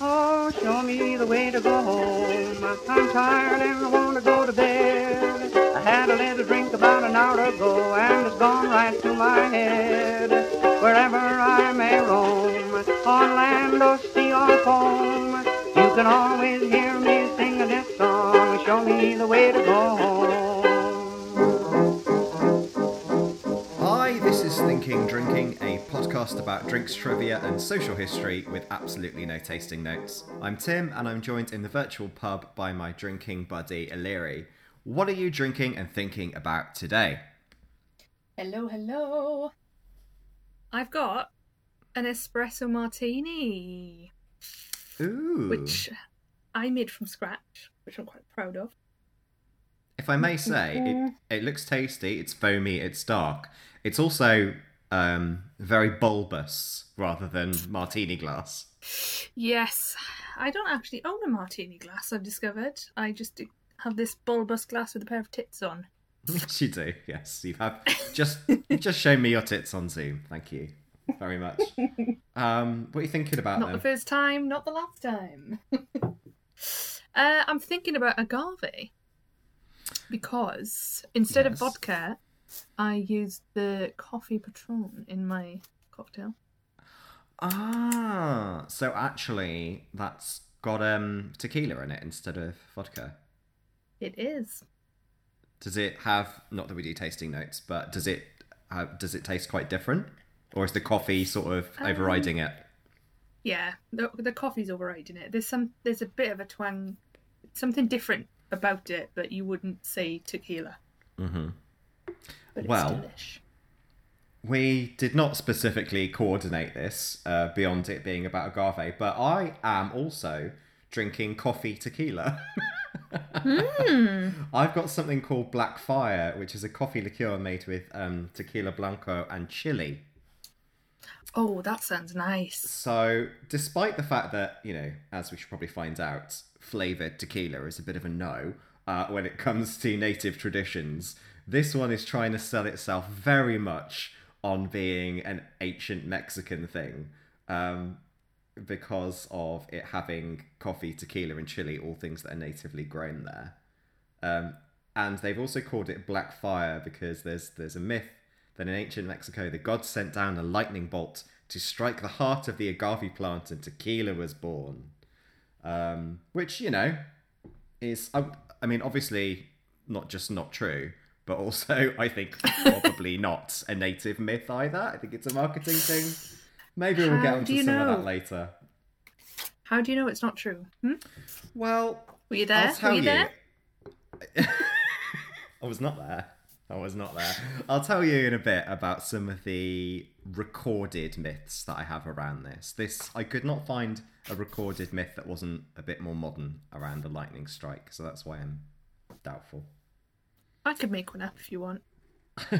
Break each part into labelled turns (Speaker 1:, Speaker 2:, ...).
Speaker 1: Oh, show me the way to go home. I'm tired and I want to go to bed. I had a little drink about an hour ago and it's gone right to my head. Wherever I may roam, on land or sea or foam, you can always hear me sing this song. Show me the way to go home.
Speaker 2: This is Thinking Drinking, a podcast about drinks trivia and social history with absolutely no tasting notes. I'm Tim and I'm joined in the virtual pub by my drinking buddy Illyri. What are you drinking and thinking about today?
Speaker 3: Hello, hello. I've got an espresso martini,
Speaker 2: Ooh.
Speaker 3: which I made from scratch, which I'm quite proud of.
Speaker 2: If I may say, it, mm-hmm. it looks tasty, it's foamy, it's dark. It's also um, very bulbous rather than martini glass.
Speaker 3: Yes, I don't actually own a martini glass, I've discovered. I just have this bulbous glass with a pair of tits on.
Speaker 2: You do. Yes, you have just just show me your tits on Zoom. Thank you very much. Um, what are you thinking about
Speaker 3: Not
Speaker 2: then?
Speaker 3: the first time, not the last time. uh, I'm thinking about agave because instead
Speaker 2: Yes.
Speaker 3: of vodka, I used the coffee patron in my cocktail.
Speaker 2: Ah, so actually, that's got um tequila in it instead of vodka.
Speaker 3: It is.
Speaker 2: Does it have? Not that we do tasting notes, but does it? Have, does it taste quite different, or is the coffee sort of
Speaker 3: Um,
Speaker 2: overriding it?
Speaker 3: Yeah, the the coffee's overriding it. There's some there's a bit of a twang, something different about it that you wouldn't say tequila.
Speaker 2: Mm-hmm.
Speaker 3: But it's
Speaker 2: Well,
Speaker 3: delish.
Speaker 2: We did not specifically coordinate this uh, beyond it being about agave, but I am also drinking coffee tequila.
Speaker 3: Hmm.
Speaker 2: I've got something called Black Fire, which is a coffee liqueur made with um, tequila blanco and chili.
Speaker 3: Oh, that sounds nice.
Speaker 2: So, despite the fact that, you know, as we should probably find out, flavored tequila is a bit of a no uh, when it comes to native traditions, this one is trying to sell itself very much on being an ancient Mexican thing um, because of it having coffee, tequila, and chili, all things that are natively grown there. Um, and they've also called it Black Fire because there's there's a myth that in ancient Mexico the gods sent down a lightning bolt to strike the heart of the agave plant and tequila was born. Um, which you know is I, I mean obviously not just not true, but also I think probably not a native myth either. I think it's a marketing thing. Maybe we'll get onto some of that later.
Speaker 3: How do you know it's not true? Hmm?
Speaker 2: Well,
Speaker 3: Were you there? Were you,
Speaker 2: you.
Speaker 3: there?
Speaker 2: I was not there. I was not there. I'll tell you in a bit about some of the recorded myths that I have around this. This I could not find a recorded myth that wasn't a bit more modern around a lightning strike, so that's why I'm doubtful.
Speaker 3: I could make one up if you want.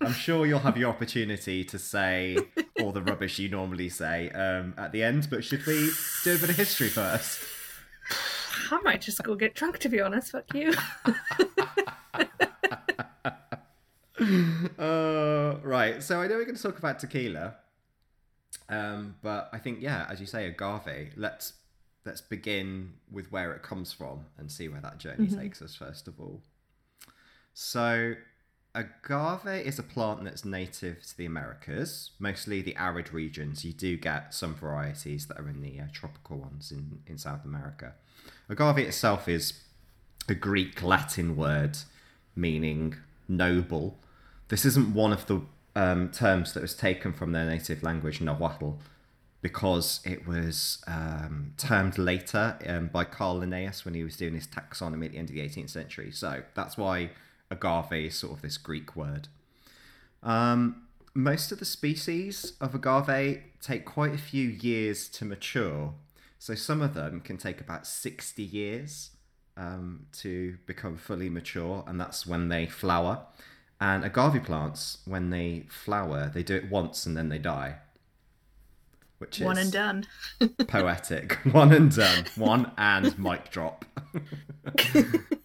Speaker 2: I'm sure you'll have your opportunity to say all the rubbish you normally say um, at the end, but should we do a bit of history first?
Speaker 3: I might just go get drunk to be honest. Fuck you.
Speaker 2: Uh, right. So I know we're going to talk about tequila, um, but I think yeah, as you say, agave. Let's let's begin with where it comes from and see where that journey takes us. First of all, so agave is a plant that's native to the Americas, mostly the arid regions. You do get some varieties that are in the uh, tropical ones in in South America. Agave itself is a Greek Latin word meaning noble. This isn't one of the um, terms that was taken from their native language, Nahuatl, because it was um, termed later um, by Carl Linnaeus when he was doing his taxonomy at the end of the 18th century. So that's why agave is sort of this Greek word. Um, most of the species of agave take quite a few years to mature. So some of them can take about 60 years um, to become fully mature, and that's when they flower. And agave plants, when they flower, they do it once and then they die. Which is
Speaker 3: one
Speaker 2: is
Speaker 3: and done.
Speaker 2: poetic. One and done. One and mic drop.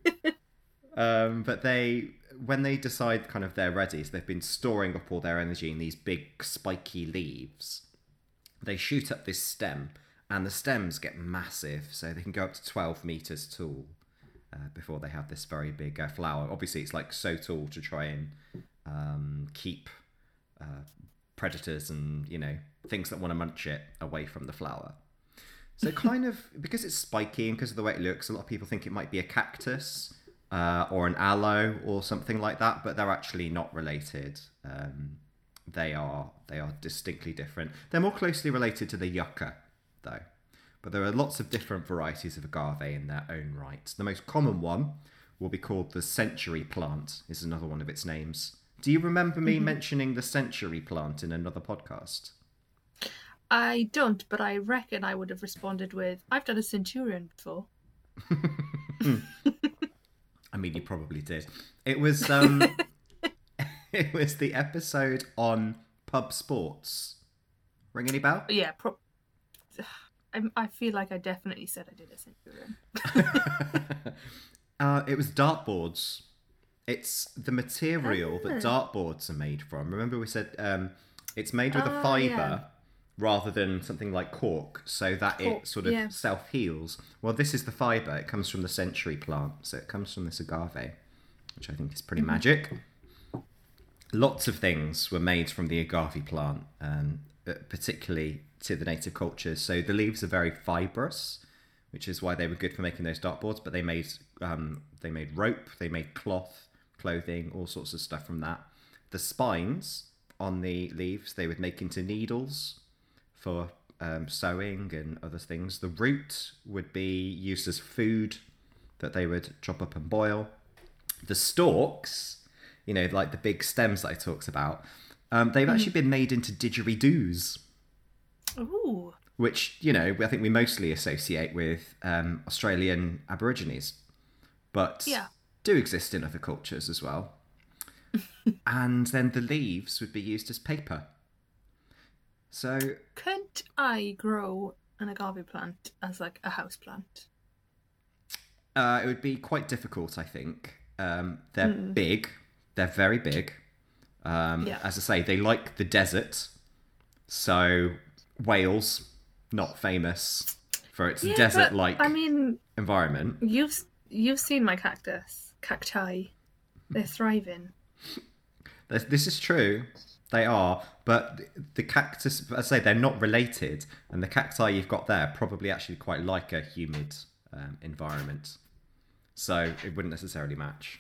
Speaker 2: um, but they, when they decide kind of they're ready, so they've been storing up all their energy in these big spiky leaves. They shoot up this stem, and the stems get massive, so they can go up to 12 meters tall uh, before they have this very big uh, flower. Obviously, it's like so tall to try and um, keep uh, predators and you know things that want to munch it away from the flower. So kind of because it's spiky and because of the way it looks, a lot of people think it might be a cactus uh, or an aloe or something like that, but they're actually not related. Um, they are they are distinctly different. They're more closely related to the yucca, though. But there are lots of different varieties of agave in their own right. The most common one will be called the century plant. Is another one of its names. Do you remember me mentioning the century plant in another podcast?
Speaker 3: I don't, but I reckon I would have responded with, "I've done a centurion before."
Speaker 2: I mean, you probably did. It was um, it was the episode on pub sports. Ring any bell?
Speaker 3: Yeah, pro- I, I feel like I definitely said I did centurion.
Speaker 2: uh, it was dartboards. It's the material that dartboards are made from. Remember, we said um, it's made with a
Speaker 3: Ah,
Speaker 2: fiber
Speaker 3: yeah.
Speaker 2: Rather than something like cork, so that
Speaker 3: Cork,
Speaker 2: it sort of
Speaker 3: yeah.
Speaker 2: self heals. Well, this is the fiber. It comes from the century plant, so it comes from this agave, which I think is pretty magic. Lots of things were made from the agave plant, um, particularly to the native cultures. So the leaves are very fibrous, which is why they were good for making those dartboards. But they made um, they made rope, they made cloth, clothing, all sorts of stuff from that. The spines on the leaves they would make into needles for um, sewing and other things. The root would be used as food that they would chop up and boil. The stalks, you know, like the big stems that I talked about, um, they've actually been made into didgeridoos
Speaker 3: Ooh,
Speaker 2: which you know I think we mostly associate with um, Australian Aborigines, but
Speaker 3: Yeah.
Speaker 2: do exist in other cultures as well. and then the leaves would be used as paper. So
Speaker 3: couldn't I grow an agave plant as like a house plant?
Speaker 2: uh, it would be quite difficult, I think. Um, they're big, they're very big. Um,
Speaker 3: Yeah.
Speaker 2: As I say, they like the desert. So Wales, not famous for its
Speaker 3: Yeah,
Speaker 2: desert-like
Speaker 3: I mean,
Speaker 2: environment.
Speaker 3: you've you've seen my cactus, cacti. They're thriving.
Speaker 2: This, this is true. They are, but the cactus, as I say, they're not related, and the cacti you've got there probably actually quite like a humid um, environment, so it wouldn't necessarily match.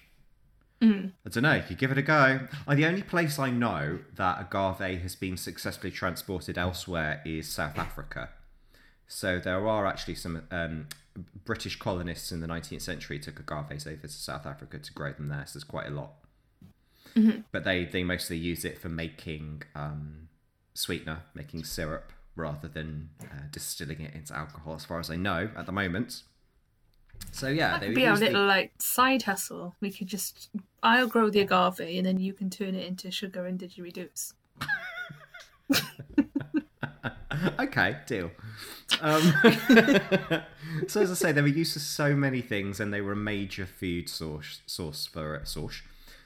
Speaker 2: I don't know. You give it a go. Uh, the only place I know that agave has been successfully transported elsewhere is South Africa. So there are actually some um, British colonists in the 19th century took agaves over to South Africa to grow them there. So there's quite a lot but they they mostly use it for making um, sweetener, making syrup, rather than uh, distilling it into alcohol, as far as I know at the moment. So yeah,
Speaker 3: That
Speaker 2: they
Speaker 3: could
Speaker 2: would
Speaker 3: be our
Speaker 2: use the-
Speaker 3: little like side hustle. We could just I'll grow the agave and then you can turn it into sugar and didgeridoos.
Speaker 2: okay, deal. Um, so as I say, they were used for so many things, and they were a major food source source for source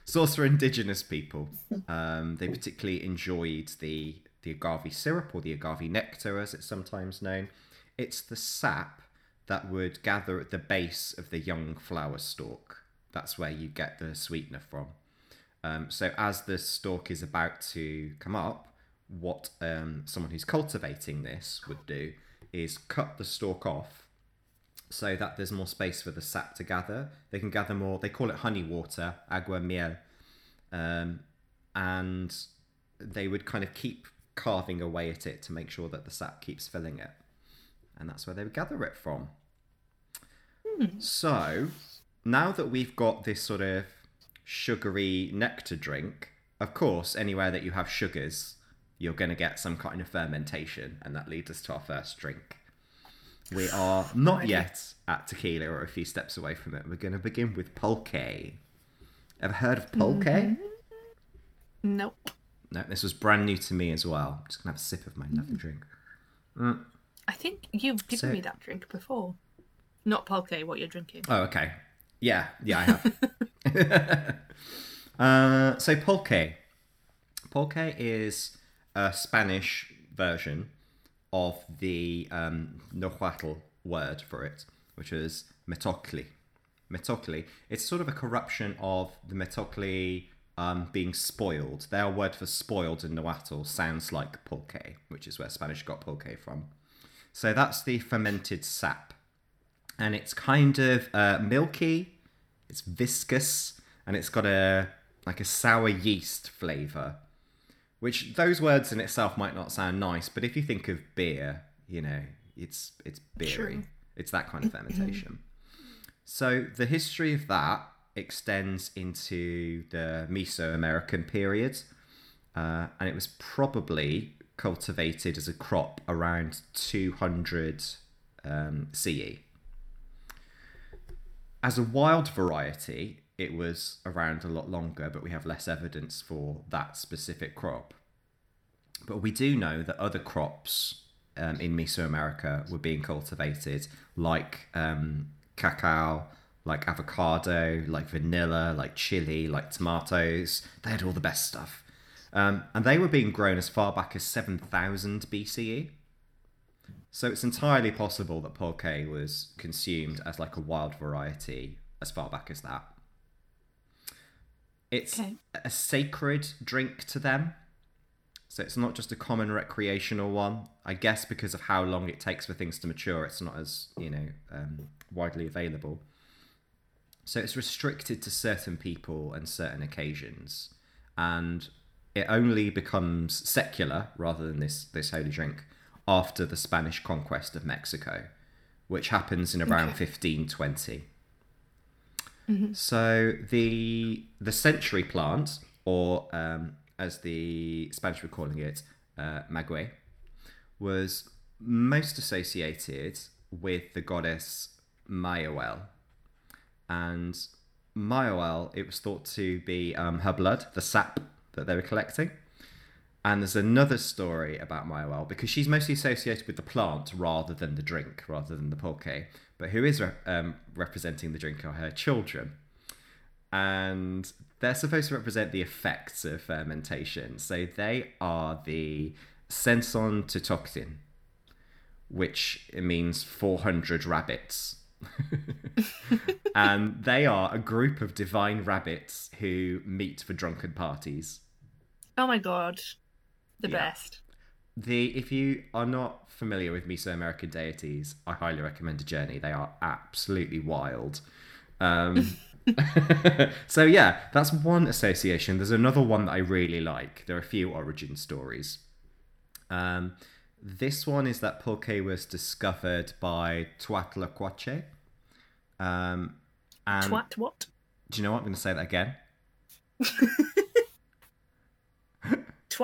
Speaker 2: source for indigenous people. Um, they particularly enjoyed the the agave syrup or the agave nectar, as it's sometimes known. It's the sap that would gather at the base of the young flower stalk. That's where you get the sweetener from. Um, so as the stalk is about to come up, what um, someone who's cultivating this would do is cut the stalk off so that there's more space for the sap to gather. They can gather more. They call it honey water, agua miel, um, and they would kind of keep carving away at it to make sure that the sap keeps filling it, and that's where they would gather it from. So now that we've got this sort of sugary nectar drink, of course, anywhere that you have sugars, you're going to get some kind of fermentation, and that leads us to our first drink. We are not yet at tequila or a few steps away from it. We're going to begin with pulque. Ever heard of pulque?
Speaker 3: Nope.
Speaker 2: No, this was brand new to me as well. I'm just going to have a sip of my lovely drink.
Speaker 3: I think you've given
Speaker 2: So-
Speaker 3: me that drink before. Not pulque, what you're drinking.
Speaker 2: Oh, okay. Yeah, yeah, I have. uh, so pulque. Pulque is a Spanish version of the um, Nahuatl word for it, which is metokli. Metokli. It's sort of a corruption of the metokli um, being spoiled. Their word for spoiled in Nahuatl sounds like pulque, which is where Spanish got pulque from. So that's the fermented sap. And it's kind of uh, milky, it's viscous, and it's got a like a sour yeast flavour. Which those words in itself might not sound nice, but if you think of beer, you know, it's it's beery.
Speaker 3: True.
Speaker 2: It's that kind of fermentation. so the history of that extends into the Mesoamerican period, uh, and it was probably cultivated as a crop around 200 um, CE. As a wild variety, it was around a lot longer, but we have less evidence for that specific crop. But we do know that other crops um, in Mesoamerica were being cultivated, like um, cacao, like avocado, like vanilla, like chili, like tomatoes. They had all the best stuff. Um, and they were being grown as far back as 7000 BCE. So it's entirely possible that pulque was consumed as like a wild variety as far back as that. It's
Speaker 3: Okay.
Speaker 2: a sacred drink to them. So it's not just a common recreational one. I guess because of how long it takes for things to mature, it's not as, you know, um, widely available. So it's restricted to certain people and certain occasions. And it only becomes secular rather than this, this holy drink after the Spanish conquest of Mexico, which happens in around
Speaker 3: Okay.
Speaker 2: 1520. So the the century plant, or um, as the Spanish were calling it, uh, maguey, was most associated with the goddess Mayahuel. And Mayahuel, it was thought to be um, her blood, the sap that they were collecting. And there's another story about Mayahuel because she's mostly associated with the plant rather than the drink, rather than the pulque. But who is re- um, representing the drink are her children. And they're supposed to represent the effects of fermentation. So they are the Centzon Totochtin, which means 400 rabbits. and they are a group of divine rabbits who meet for drunken parties.
Speaker 3: Oh my god, the
Speaker 2: Yeah.
Speaker 3: best.
Speaker 2: The if you are not familiar with Mesoamerican deities, I highly recommend a journey. They are absolutely wild. Um, so yeah, that's one association. There's another one that I really like. There are a few origin stories. Um, this one is that pulque was discovered by Tuatlaquache. Um, and
Speaker 3: Twat what?
Speaker 2: do you know what? I'm going to say that again.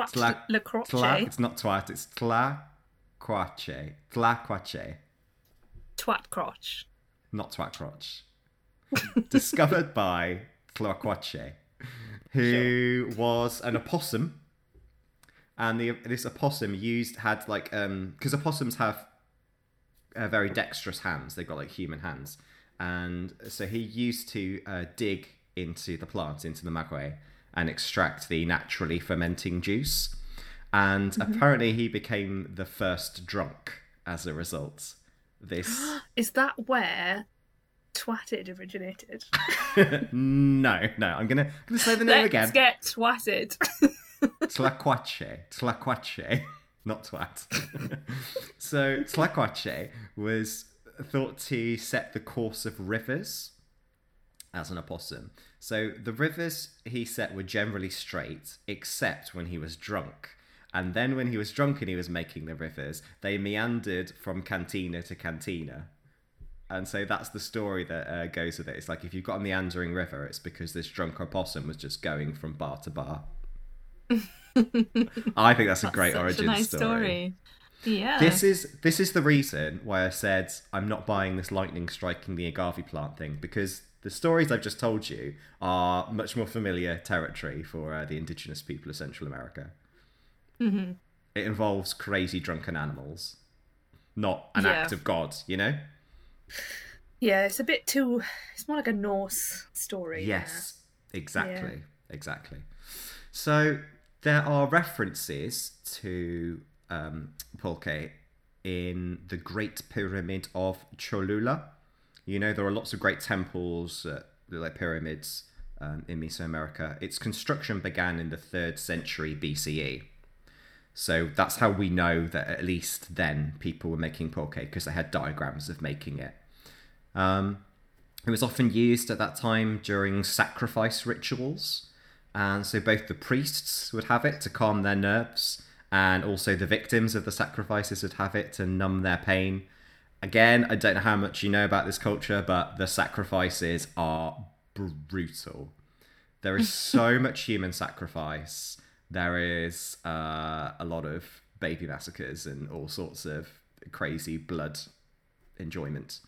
Speaker 3: Twat
Speaker 2: Tla-
Speaker 3: croce.
Speaker 2: Tla, it's not twat, it's tlacuache. Tlacuache.
Speaker 3: Twat crotch.
Speaker 2: not twat crotch. Discovered by Tlacuache, who was an opossum. And the, this opossum used had like um because opossums have uh, very dexterous hands. They've got like human hands, and so he used to uh, dig into the plant, into the maguey, and extract the naturally fermenting juice. And mm-hmm. apparently, he became the first drunk as a result. This
Speaker 3: Is that where twatted originated?
Speaker 2: no, no. I'm gonna gonna say the name
Speaker 3: Let's
Speaker 2: again.
Speaker 3: get twatted.
Speaker 2: Tlacuache, Tlacuache, not twat. so Tlacuache was thought to set the course of rivers as an opossum. So the rivers he set were generally straight, except when he was drunk. And then when he was drunk and he was making the rivers, they meandered from cantina to cantina. And so that's the story that uh, goes with it. It's like if you've got a meandering river, it's because this drunk opossum was just going from bar to bar. I think that's a great origin
Speaker 3: a nice
Speaker 2: story.
Speaker 3: story. Yeah.
Speaker 2: This is this is the reason why I said I'm not buying this lightning striking the agave plant thing because the stories I've just told you are much more familiar territory for uh, the indigenous people of Central America.
Speaker 3: Mm-hmm.
Speaker 2: It involves crazy drunken animals, not an
Speaker 3: Yeah.
Speaker 2: act of God. You know?
Speaker 3: Yeah, it's a bit too. It's more like a Norse story.
Speaker 2: Yes, exactly, exactly. So there are references to um, pulque in the Great Pyramid of Cholula. You know, there are lots of great temples, uh, like pyramids, um, in Mesoamerica. Its construction began in the third century BCE. So that's how we know that at least then people were making pulque because they had diagrams of making it. Um, it was often used at that time during sacrifice rituals. And so both the priests would have it to calm their nerves, and also the victims of the sacrifices would have it to numb their pain. Again, I don't know how much you know about this culture, but the sacrifices are brutal. There is so much human sacrifice. There is uh, a lot of baby massacres and all sorts of crazy blood enjoyment.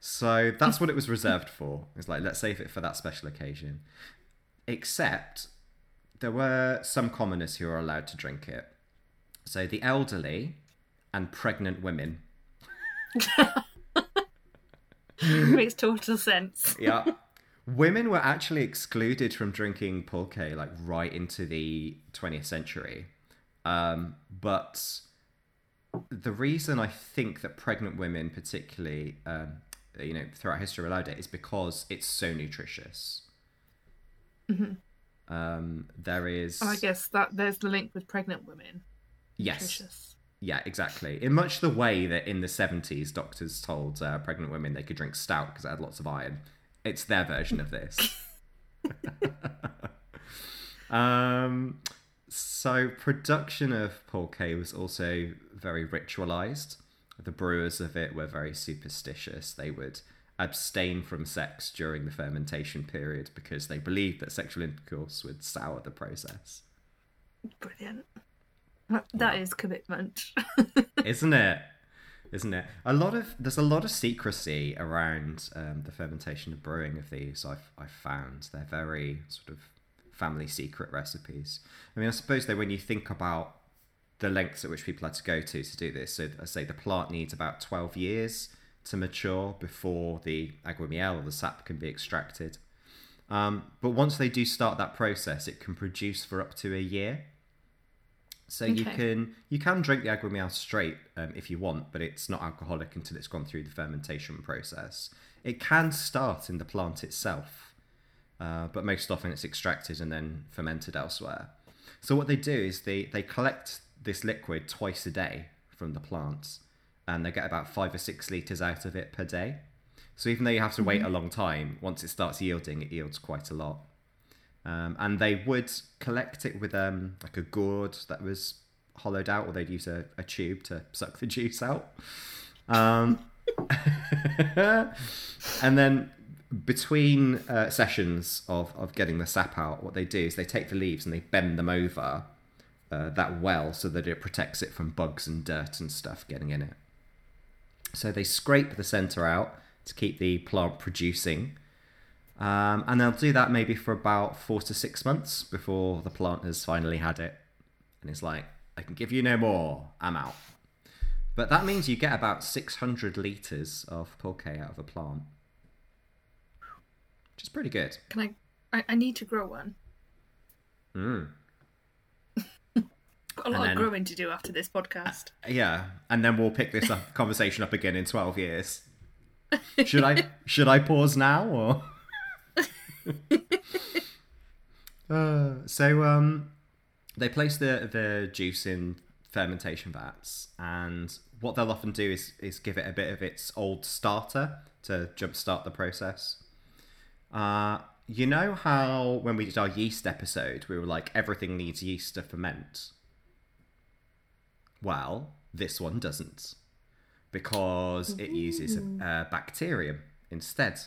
Speaker 2: So that's what it was reserved for. It's like, let's save it for that special occasion. Except there were some commoners who were allowed to drink it. So the elderly and pregnant women.
Speaker 3: Makes total sense.
Speaker 2: Yeah. Women were actually excluded from drinking pulque like right into the 20th century. Um, but the reason I think that pregnant women, particularly, um, you know, throughout history allowed it is because it's so nutritious. Um, there is.
Speaker 3: Oh, I guess that there's the link with pregnant women.
Speaker 2: yes.
Speaker 3: Nutritious.
Speaker 2: Yeah, exactly. In much the way that in the 70s, doctors told uh, pregnant women they could drink stout because it had lots of iron. It's their version of this. um, so, production of pulque was also very ritualized. The brewers of it were very superstitious. They would abstain from sex during the fermentation period because they believed that sexual intercourse would sour the process.
Speaker 3: Brilliant. That- is commitment.
Speaker 2: isn't it? Isn't it? A lot of there's a lot of secrecy around um, the fermentation and brewing of these. I've I've found they're very sort of family secret recipes. I mean, I suppose that when you think about the lengths at which people had to go to to do this, so I say the plant needs about twelve years to mature before the aguamiel or the sap can be extracted. Um, but once they do start that process, it can produce for up to a year. So you can you can drink the agua miel straight um, if you want, but it's not alcoholic until it's gone through the fermentation process. It can start in the plant itself, uh, but most often it's extracted and then fermented elsewhere. So what they do is they they collect this liquid twice a day from the plant, and they get about five or six liters out of it per day. So even though you have to wait a long time, once it starts yielding, it yields quite a lot. Um, and they would collect it with um, like a gourd that was hollowed out, or they'd use a, a tube to suck the juice out. Um, and then between uh, sessions of, of getting the sap out, what they do is they take the leaves and they bend them over uh, that well so that it protects it from bugs and dirt and stuff getting in it. So they scrape the center out to keep the plant producing. Um, and they'll do that maybe for about four to six months before the plant has finally had it. And it's like, I can give you no more, I'm out. But that means you get about 600 litres of pulque out of a plant. Which is pretty good.
Speaker 3: Can I, I? I need to grow one.
Speaker 2: Mm.
Speaker 3: Got a lot
Speaker 2: And
Speaker 3: of growing to do after this podcast.
Speaker 2: Yeah, and then we'll pick this up, conversation up again in 12 years. Should I should I pause now or uh, so um they place the the juice in fermentation vats and what they'll often do is is give it a bit of its old starter to jumpstart the process. Uh you know how when we did our yeast episode we were like everything needs yeast to ferment. Well, this one doesn't because it uses a, a bacterium instead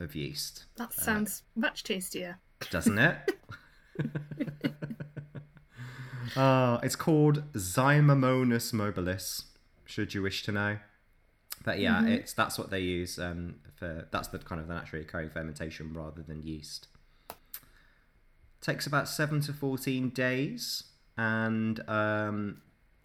Speaker 2: of yeast,
Speaker 3: That sounds much tastier.
Speaker 2: doesn't it? uh, it's called Zymomonas mobilis, should you wish to know. But yeah, it's that's what they use um, for. That's the kind of the naturally occurring fermentation rather than yeast. Takes about seven to fourteen days, and um,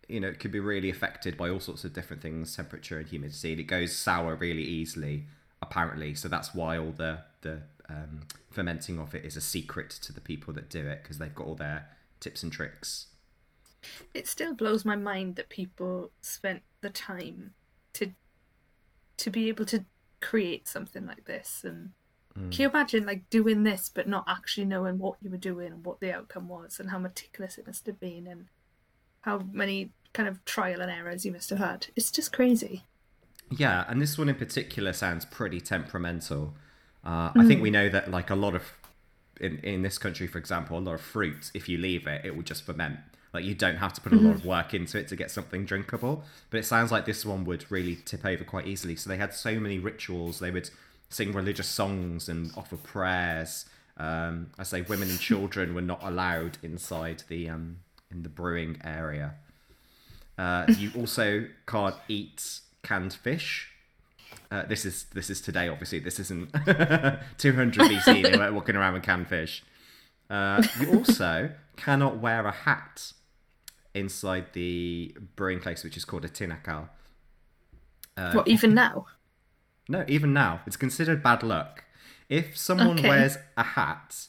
Speaker 2: you know it could be really affected by all sorts of different things, temperature and humidity. And it goes sour really easily, apparently. So that's why all the the um, fermenting of it is a secret to the people that do it because they've got all their tips and tricks.
Speaker 3: It still blows my mind that people spent the time to to be able to create something like this and
Speaker 2: Hmm.
Speaker 3: can you imagine like doing this but not actually knowing what you were doing and what the outcome was and how meticulous it must have been and how many kind of trial and errors you must have had it's just crazy
Speaker 2: Yeah, and this one in particular sounds pretty temperamental. Uh, I think we know that, like a lot of in in this country, for example, a lot of fruit, if you leave it, it will just ferment. Like you don't have to put a lot of work into it to get something drinkable. But it sounds like this one would really tip over quite easily. So they had so many rituals. They would sing religious songs and offer prayers. Um, I say women and children were not allowed inside the um, in the brewing area. Uh, you also can't eat canned fish. Uh, this is this is today, obviously. This isn't 200 BC. They weren't walking around with canned fish. Uh, you also cannot wear a hat inside the brewing place, which is called a tinacal. Uh,
Speaker 3: what even now
Speaker 2: No, even now, it's considered bad luck. If someone
Speaker 3: Okay.
Speaker 2: wears a hat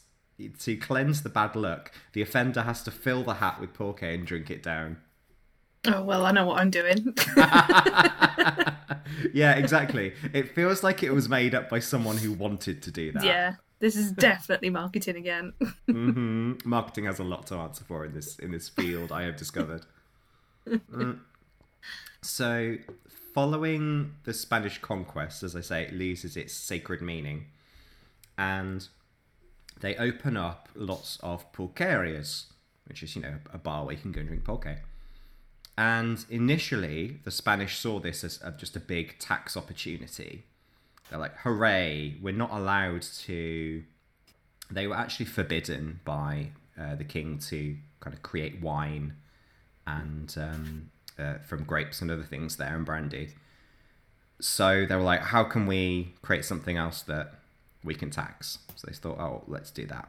Speaker 2: to cleanse the bad luck, the offender has to fill the hat with porke and drink it down.
Speaker 3: Oh well i know what i'm doing
Speaker 2: yeah, exactly. It feels like it was made up by someone who wanted to do that.
Speaker 3: yeah this is definitely marketing again
Speaker 2: hmm Marketing has a lot to answer for in this in this field. I have discovered. Mm. So, following the Spanish conquest, as I say, it loses its sacred meaning, and they open up lots of pulquerias, which is you know a bar where you can go and drink pulque. And initially, the Spanish saw this as uh, just a big tax opportunity. They're like, hooray, we're not allowed to. They were actually forbidden by uh, the king to kind of create wine and um, uh, from grapes and other things there and brandy. So they were like, how can we create something else that we can tax? So they thought, oh, let's do that.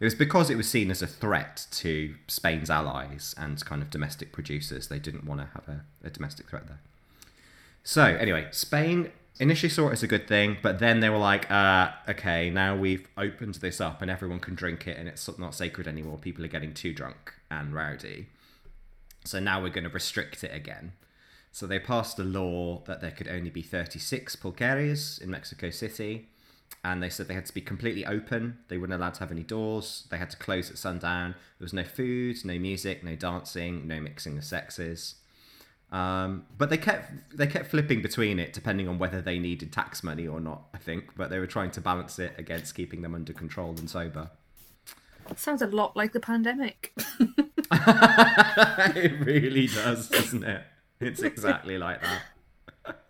Speaker 2: It was because it was seen as a threat to Spain's allies and kind of domestic producers. They didn't want to have a, a domestic threat there. So anyway, Spain initially saw it as a good thing, but then they were like, uh, okay, now we've opened this up and everyone can drink it and it's not sacred anymore. People are getting too drunk and rowdy. So now we're going to restrict it again. So they passed a law that there could only be 36 pulquerias in Mexico City. And they said they had to be completely open. They weren't allowed to have any doors. They had to close at sundown. There was no food, no music, no dancing, no mixing the sexes. Um, but they kept they kept flipping between it depending on whether they needed tax money or not. I think, but they were trying to balance it against keeping them under control and sober.
Speaker 3: sounds a lot like the pandemic
Speaker 2: it really does, doesn't it? It's exactly like that.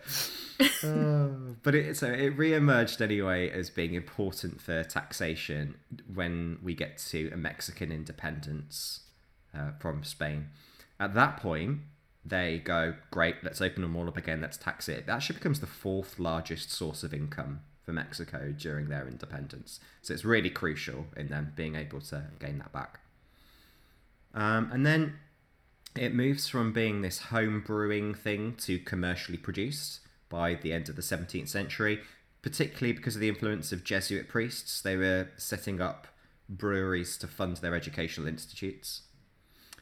Speaker 2: Oh, but it so it re-emerged anyway as being important for taxation when we get to a Mexican independence uh, from Spain. At that point, they go, great, let's open them all up again, let's tax it. That actually becomes the fourth largest source of income for Mexico during their independence. So it's really crucial in them being able to gain that back. Um, and then it moves from being this home brewing thing to commercially produced by the end of the 17th century, particularly because of the influence of Jesuit priests. They were setting up breweries to fund their educational institutes.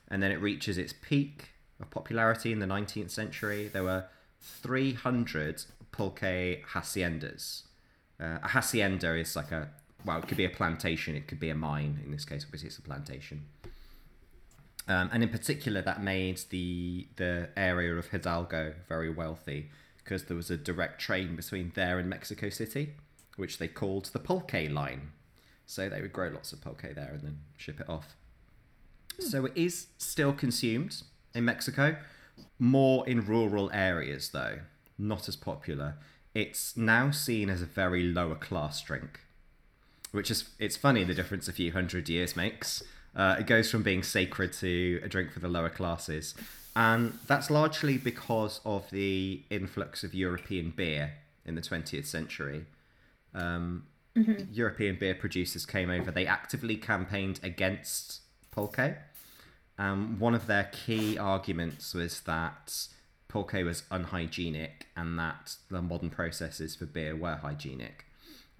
Speaker 2: And then it reaches its peak of popularity in the 19th century. There were 300 pulque haciendas. Uh, a hacienda is like a, well, it could be a plantation, it could be a mine. In this case, obviously, it's a plantation. Um, and in particular, that made the the area of Hidalgo very wealthy because there was a direct train between there and Mexico City, which they called the Pulque line. So they would grow lots of pulque there and then ship it off. So it is still consumed in Mexico, more in rural areas though, not as popular. It's now seen as a very lower class drink, which is it's funny the difference a few hundred years makes. Uh, it goes from being sacred to a drink for the lower classes, and that's largely because of the influx of European beer in the 20th century. Um, European beer producers came over. They actively campaigned against pulque. Um, one of their key arguments was that pulque was unhygienic and that the modern processes for beer were hygienic.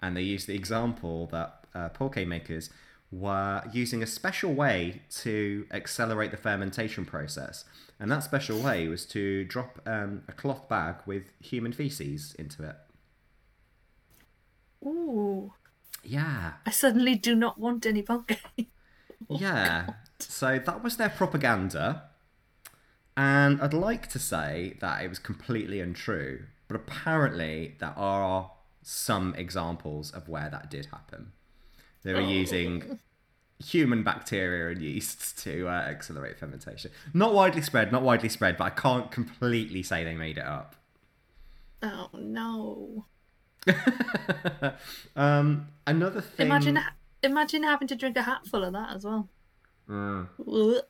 Speaker 2: And they used the example that uh, pulque makers were using a special way to accelerate the fermentation process. And that special way was to drop um, a cloth bag with human feces into it.
Speaker 3: Ooh.
Speaker 2: Yeah.
Speaker 3: I suddenly do not want any pulque.
Speaker 2: Yeah. So that was their propaganda. And I'd like to say that it was completely untrue, but apparently there are some examples of where that did happen. They were using human bacteria and yeasts to uh, accelerate fermentation. Not widely spread, not widely spread, but I can't completely say they made it up.
Speaker 3: Oh no!
Speaker 2: um, another thing.
Speaker 3: Imagine, imagine having to drink a hatful of that as well.
Speaker 2: Mm,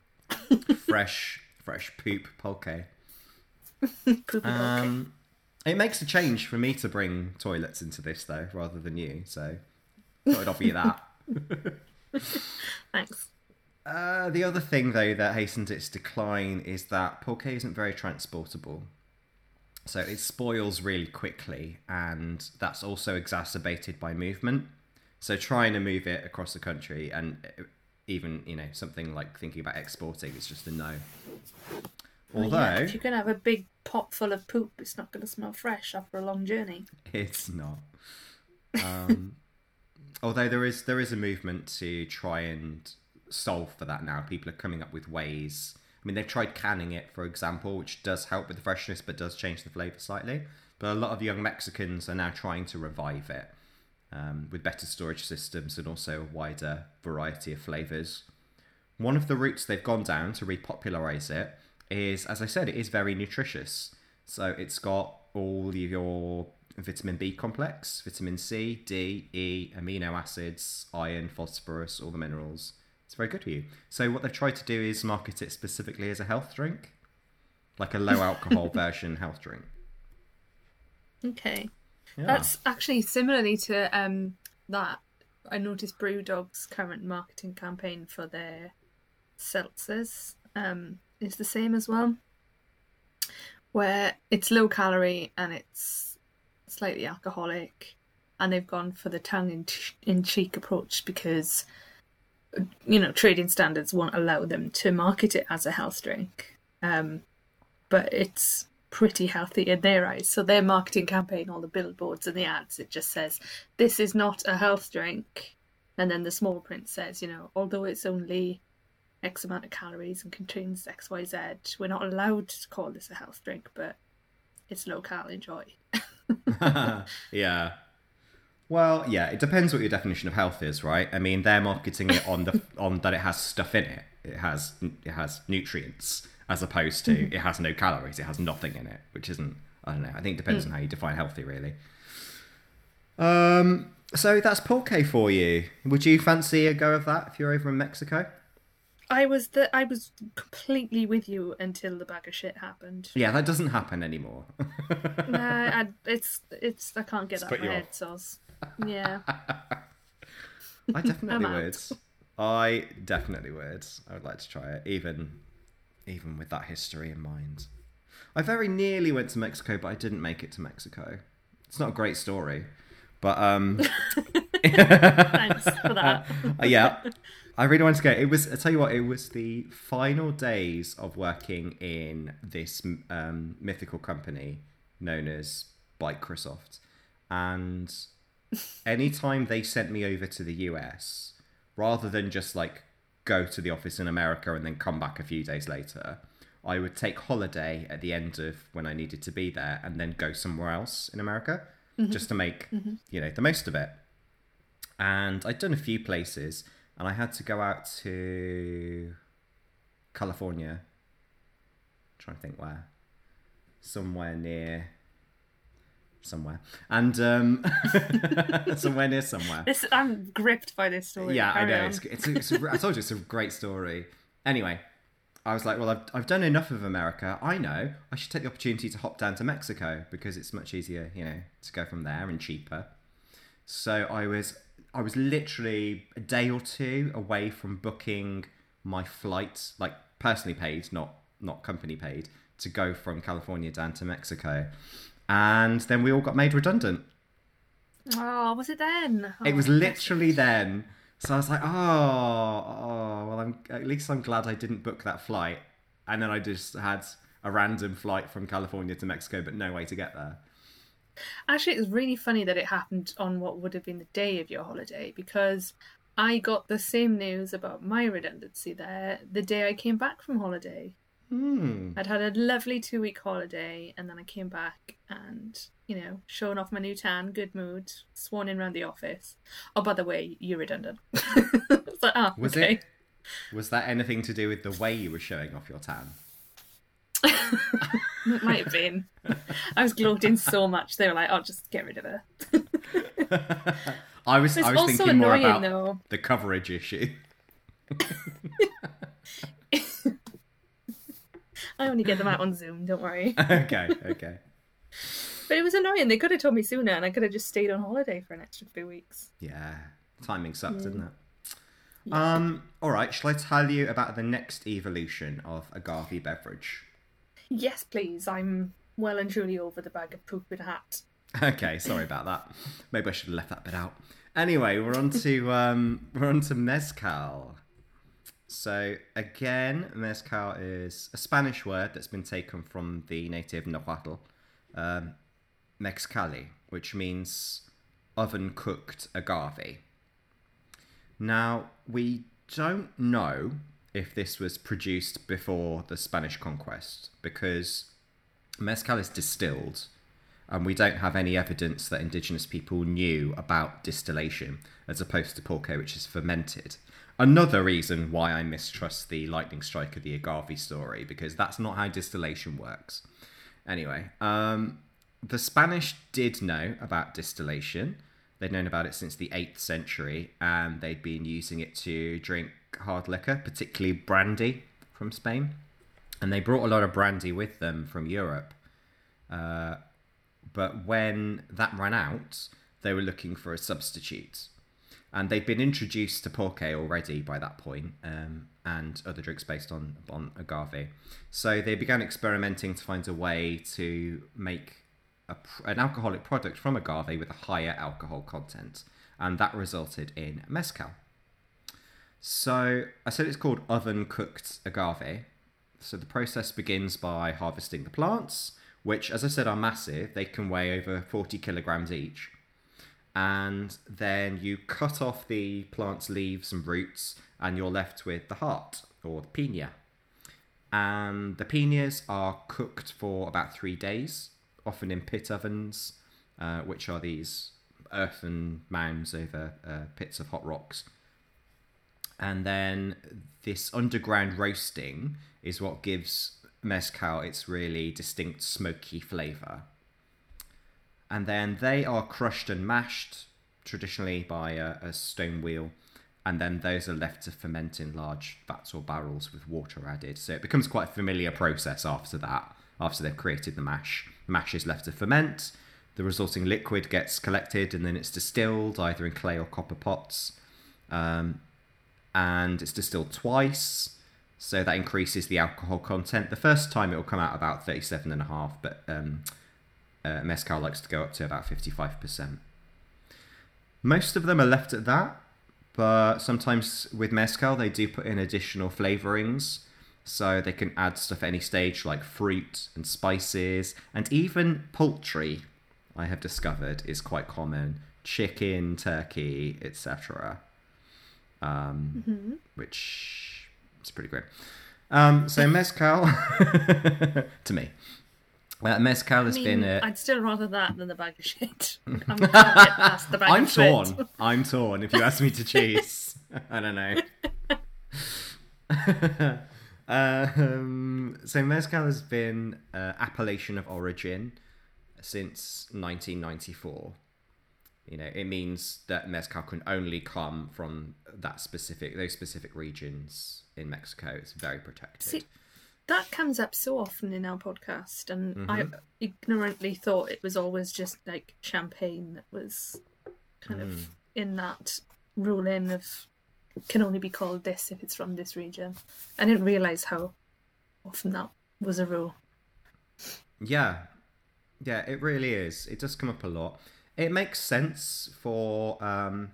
Speaker 2: fresh, fresh poop pulque. Um, it makes a change for me to bring toilets into this though, rather than you. So, thought I'd offer you that.
Speaker 3: Thanks.
Speaker 2: Uh, the other thing, though, that hastens its decline is that pulque isn't very transportable. So it spoils really quickly, and that's also exacerbated by movement. So trying to move it across the country, and uh, even you know something like thinking about exporting, is just a no.
Speaker 3: Well,
Speaker 2: Although
Speaker 3: yeah, if you're gonna have a big pot full of poop, it's not gonna smell fresh after a long journey.
Speaker 2: it's not. Um, although there is there is a movement to try and solve for that now. People are coming up with ways. I mean, they've tried canning it, for example, which does help with the freshness, but does change the flavour slightly. But a lot of young Mexicans are now trying to revive it um, with better storage systems and also a wider variety of flavours. One of the routes they've gone down to repopularize it is, as I said, it is very nutritious. So it's got all your vitamin B complex, vitamin C, D, E, amino acids, iron, phosphorus, all the minerals. It's very good for you. So what they've tried to do is market it specifically as a health drink, like a low alcohol version health drink.
Speaker 3: Okay.
Speaker 2: Yeah.
Speaker 3: That's actually similarly to um that. I noticed Brewdog's current marketing campaign for their seltzers um is the same as well, where it's low calorie and it's slightly alcoholic, and they've gone for the tongue in cheek approach because you know trading standards won't allow them to market it as a health drink. Um, but it's pretty healthy in their eyes. So their marketing campaign, all the billboards and the ads, it just says, "This is not a health drink," and then the small print says, you know, although it's only X amount of calories and contains X Y Z, we're not allowed to call this a health drink, but it's low cal. Enjoy.
Speaker 2: yeah. Well, yeah, it depends what your definition of health is, right? I mean, they're marketing it on the on that it has stuff in it. It has it has nutrients as opposed to mm-hmm. it has no calories. It has nothing in it, which isn't I don't know. I think it depends mm. on how you define healthy, really. Mm. Um, so that's pulque for you. Would you fancy a go of that if you're over in Mexico?
Speaker 3: I was the I was completely with you until the bag of shit happened.
Speaker 2: Yeah, that doesn't happen anymore.
Speaker 3: nah, I, it's it's I can't get that my head, Soz. Yeah.
Speaker 2: I definitely
Speaker 3: I'm out.
Speaker 2: would. I definitely would. I would like to try it, even even with that history in mind. I very nearly went to Mexico, but I didn't make it to Mexico. It's not a great story, but um,
Speaker 3: Thanks for that.
Speaker 2: uh, yeah, I really wanted to go. It was. I tell you what, it was the final days of working in this um, mythical company known as Microsoft, and anytime they sent me over to the US, rather than just like go to the office in America and then come back a few days later, I would take holiday at the end of when I needed to be there and then go somewhere else in America just to make you know the most of it. And I'd done a few places, and I had to go out to California. trying to think where, somewhere near somewhere, and um, somewhere near somewhere.
Speaker 3: This I'm gripped by this story.
Speaker 2: Yeah, I know.
Speaker 3: on.
Speaker 2: It's, it's, it's a, I told you it's a great story. Anyway, I was like, well, I've, I've done enough of America. I know I should take the opportunity to hop down to Mexico because it's much easier, you know, to go from there and cheaper. So I was I was literally a day or two away from booking my flight, like personally paid, not not company paid, to go from California down to Mexico. And then we all got made redundant.
Speaker 3: Oh, was it then?
Speaker 2: It
Speaker 3: Oh,
Speaker 2: was literally then So I was like, oh, oh, well, I'm at least I'm glad I didn't book that flight. And then I just had a random flight from California to Mexico, but no way to get there.
Speaker 3: Actually, it was really funny that it happened on what would have been the day of your holiday because I got the same news about my redundancy there the day I came back from holiday.
Speaker 2: Hmm.
Speaker 3: I'd had a lovely two week holiday and then I came back and, you know, showing off my new tan, good mood, sworn in around the office. Oh, by the way, you're redundant. it's like, ah,
Speaker 2: Was
Speaker 3: okay.
Speaker 2: it? Was that anything to do with the way you were showing off your tan?
Speaker 3: It might have been. I was gloating so much, they were like, oh, just get rid of her.
Speaker 2: I was
Speaker 3: It's
Speaker 2: I was
Speaker 3: also
Speaker 2: thinking more
Speaker 3: annoying,
Speaker 2: about
Speaker 3: though.
Speaker 2: the coverage issue.
Speaker 3: I only get them out on Zoom, don't worry.
Speaker 2: okay, okay.
Speaker 3: But it was annoying. They could have told me sooner and I could have just stayed on holiday for an extra few weeks.
Speaker 2: Yeah, timing sucks, didn't it? Um. All right. Shall I tell you about the next evolution of a agave beverage?
Speaker 3: Yes, please. I'm well and truly over the bag of poop in a hat.
Speaker 2: Okay, sorry about that. Maybe I should have left that bit out. Anyway, we're on to um, we're on to mezcal. So again, mezcal is a Spanish word that's been taken from the native Nahuatl, um, mezcali, which means oven cooked agave. Now we don't know if this was produced before the Spanish conquest because mezcal is distilled and we don't have any evidence that indigenous people knew about distillation as opposed to pulque, which is fermented. Another reason why I mistrust the lightning strike of the agave story because that's not how distillation works. Anyway, um, the Spanish did know about distillation. They'd known about it since the 8th century and they'd been using it to drink hard liquor, particularly brandy from Spain. And they brought a lot of brandy with them from Europe. Uh, but when that ran out, they were looking for a substitute. And they'd been introduced to pulque already by that point, um, and other drinks based on, on agave. So they began experimenting to find a way to make a, an alcoholic product from agave with a higher alcohol content. And that resulted in mezcal. So I said it's called oven cooked agave. So the process begins by harvesting the plants, which, as I said, are massive. They can weigh over 40 kilograms each. And then you cut off the plant's leaves and roots, and you're left with the heart or the pina. And the pinas are cooked for about three days, often in pit ovens, uh, which are these earthen mounds over uh, pits of hot rocks. And then this underground roasting is what gives mezcal its really distinct smoky flavour. And then they are crushed and mashed, traditionally by a, a stone wheel, and then those are left to ferment in large vats or barrels with water added. So it becomes quite a familiar process after that, after they've created the mash. Mash is left to ferment, the resulting liquid gets collected, and then it's distilled either in clay or copper pots. Um, and it's distilled twice. So that increases the alcohol content. The first time it will come out about 37 and a half but um, uh, mezcal likes to go up to about 55% most of them are left at that but sometimes with mezcal they do put in additional flavorings so they can add stuff at any stage like fruit and spices and even poultry i have discovered is quite common chicken turkey etc um, which is pretty great. Um, so mezcal, to me, uh, mezcal
Speaker 3: I
Speaker 2: has
Speaker 3: mean,
Speaker 2: been. A,
Speaker 3: I'd still rather that than the bag of shit. I'm not gonna get past the bag
Speaker 2: I'm
Speaker 3: of shit.
Speaker 2: torn. I'm torn. If you ask me to choose, I don't know. Um, so mezcal has been uh, appellation of origin since 1994. You know, it means that mezcal can only come from that specific, those specific regions in Mexico. It's very protected.
Speaker 3: See, that comes up so often in our podcast, and I
Speaker 2: Mm-hmm.
Speaker 3: ignorantly thought it was always just like champagne that was kind
Speaker 2: Mm.
Speaker 3: of in that ruling of can only be called this if it's from this region. I didn't realize how often that was a rule.
Speaker 2: Yeah, yeah, it really is. It does come up a lot. It makes sense for um,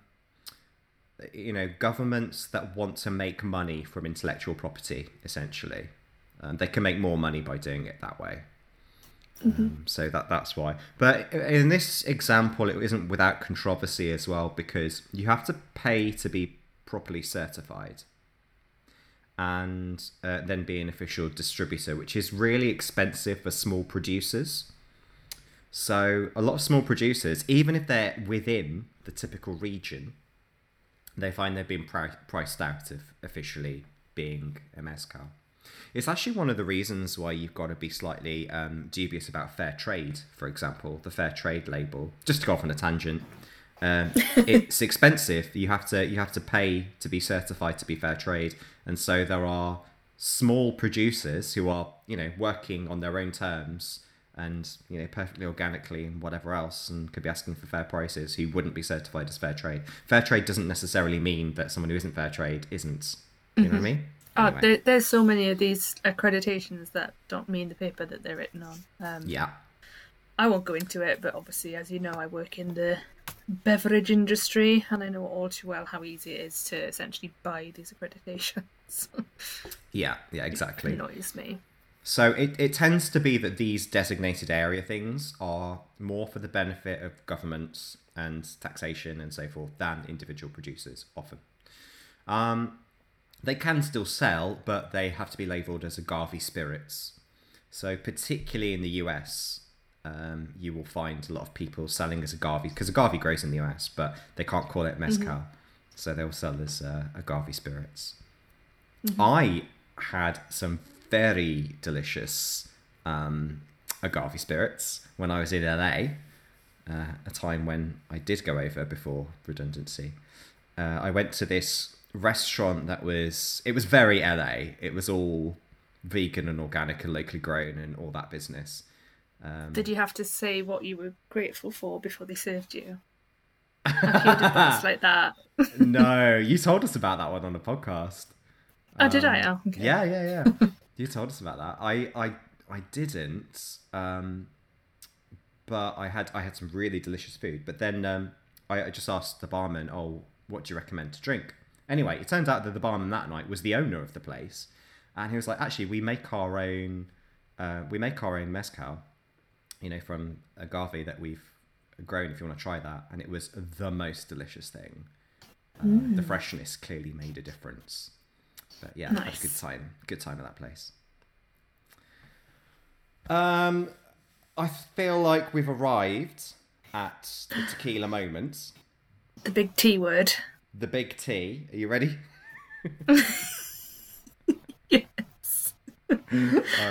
Speaker 2: you know governments that want to make money from intellectual property essentially um, they can make more money by doing it that way um, so that that's why but in this example it isn't without controversy as well because you have to pay to be properly certified and uh, then be an official distributor which is really expensive for small producers so a lot of small producers even if they're within the typical region they find they've been pri- priced out of officially being a mezcal. It's actually one of the reasons why you've got to be slightly um, dubious about fair trade, for example, the fair trade label. Just to go off on a tangent, um, it's expensive. You have to you have to pay to be certified to be fair trade, and so there are small producers who are you know working on their own terms and you know perfectly organically and whatever else and could be asking for fair prices who wouldn't be certified as fair trade fair trade doesn't necessarily mean that someone who isn't fair trade isn't you know what i mean
Speaker 3: Oh,
Speaker 2: Anyway.
Speaker 3: there, there's so many of these accreditations that don't mean the paper that they're written on. Um,
Speaker 2: yeah
Speaker 3: I won't go into it, but obviously, as you know, I work in the beverage industry, and I know all too well how easy it is to essentially buy these accreditations.
Speaker 2: yeah yeah exactly
Speaker 3: annoys me.
Speaker 2: So it, it tends to be that these designated area things are more for the benefit of governments and taxation and so forth than individual producers often. Um, they can still sell, but they have to be labelled as agave spirits. So particularly in the US, um, you will find a lot of people selling as agave because agave grows in the US, but they can't call it mezcal, so they'll sell as uh, agave spirits. I had some very delicious um, agave spirits when I was in LA, uh, a time when I did go over before redundancy. Uh, I went to this restaurant that was it was very LA. It was all vegan and organic and locally grown and all that business. Um,
Speaker 3: Did you have to say what you were grateful for before they served you? A few advice like that.
Speaker 2: no, you told us about that one on the podcast.
Speaker 3: Oh, did I? Oh, okay.
Speaker 2: Yeah, yeah, yeah. you told us about that. I, I, I didn't. Um, but I had, I had some really delicious food. But then um, I, I just asked the barman, "Oh, what do you recommend to drink?" Anyway, it turns out that the barman that night was the owner of the place, and he was like, "Actually, we make our own, uh, we make our own mezcal, you know, from agave that we've grown. If you want to try that, and it was the most delicious thing. Uh, The freshness clearly made a difference." But yeah,
Speaker 3: Nice.
Speaker 2: good time. Good time at that place. Um, I feel like we've arrived at the tequila moment.
Speaker 3: The big T word.
Speaker 2: The big T. Are you ready?
Speaker 3: Yes.
Speaker 2: All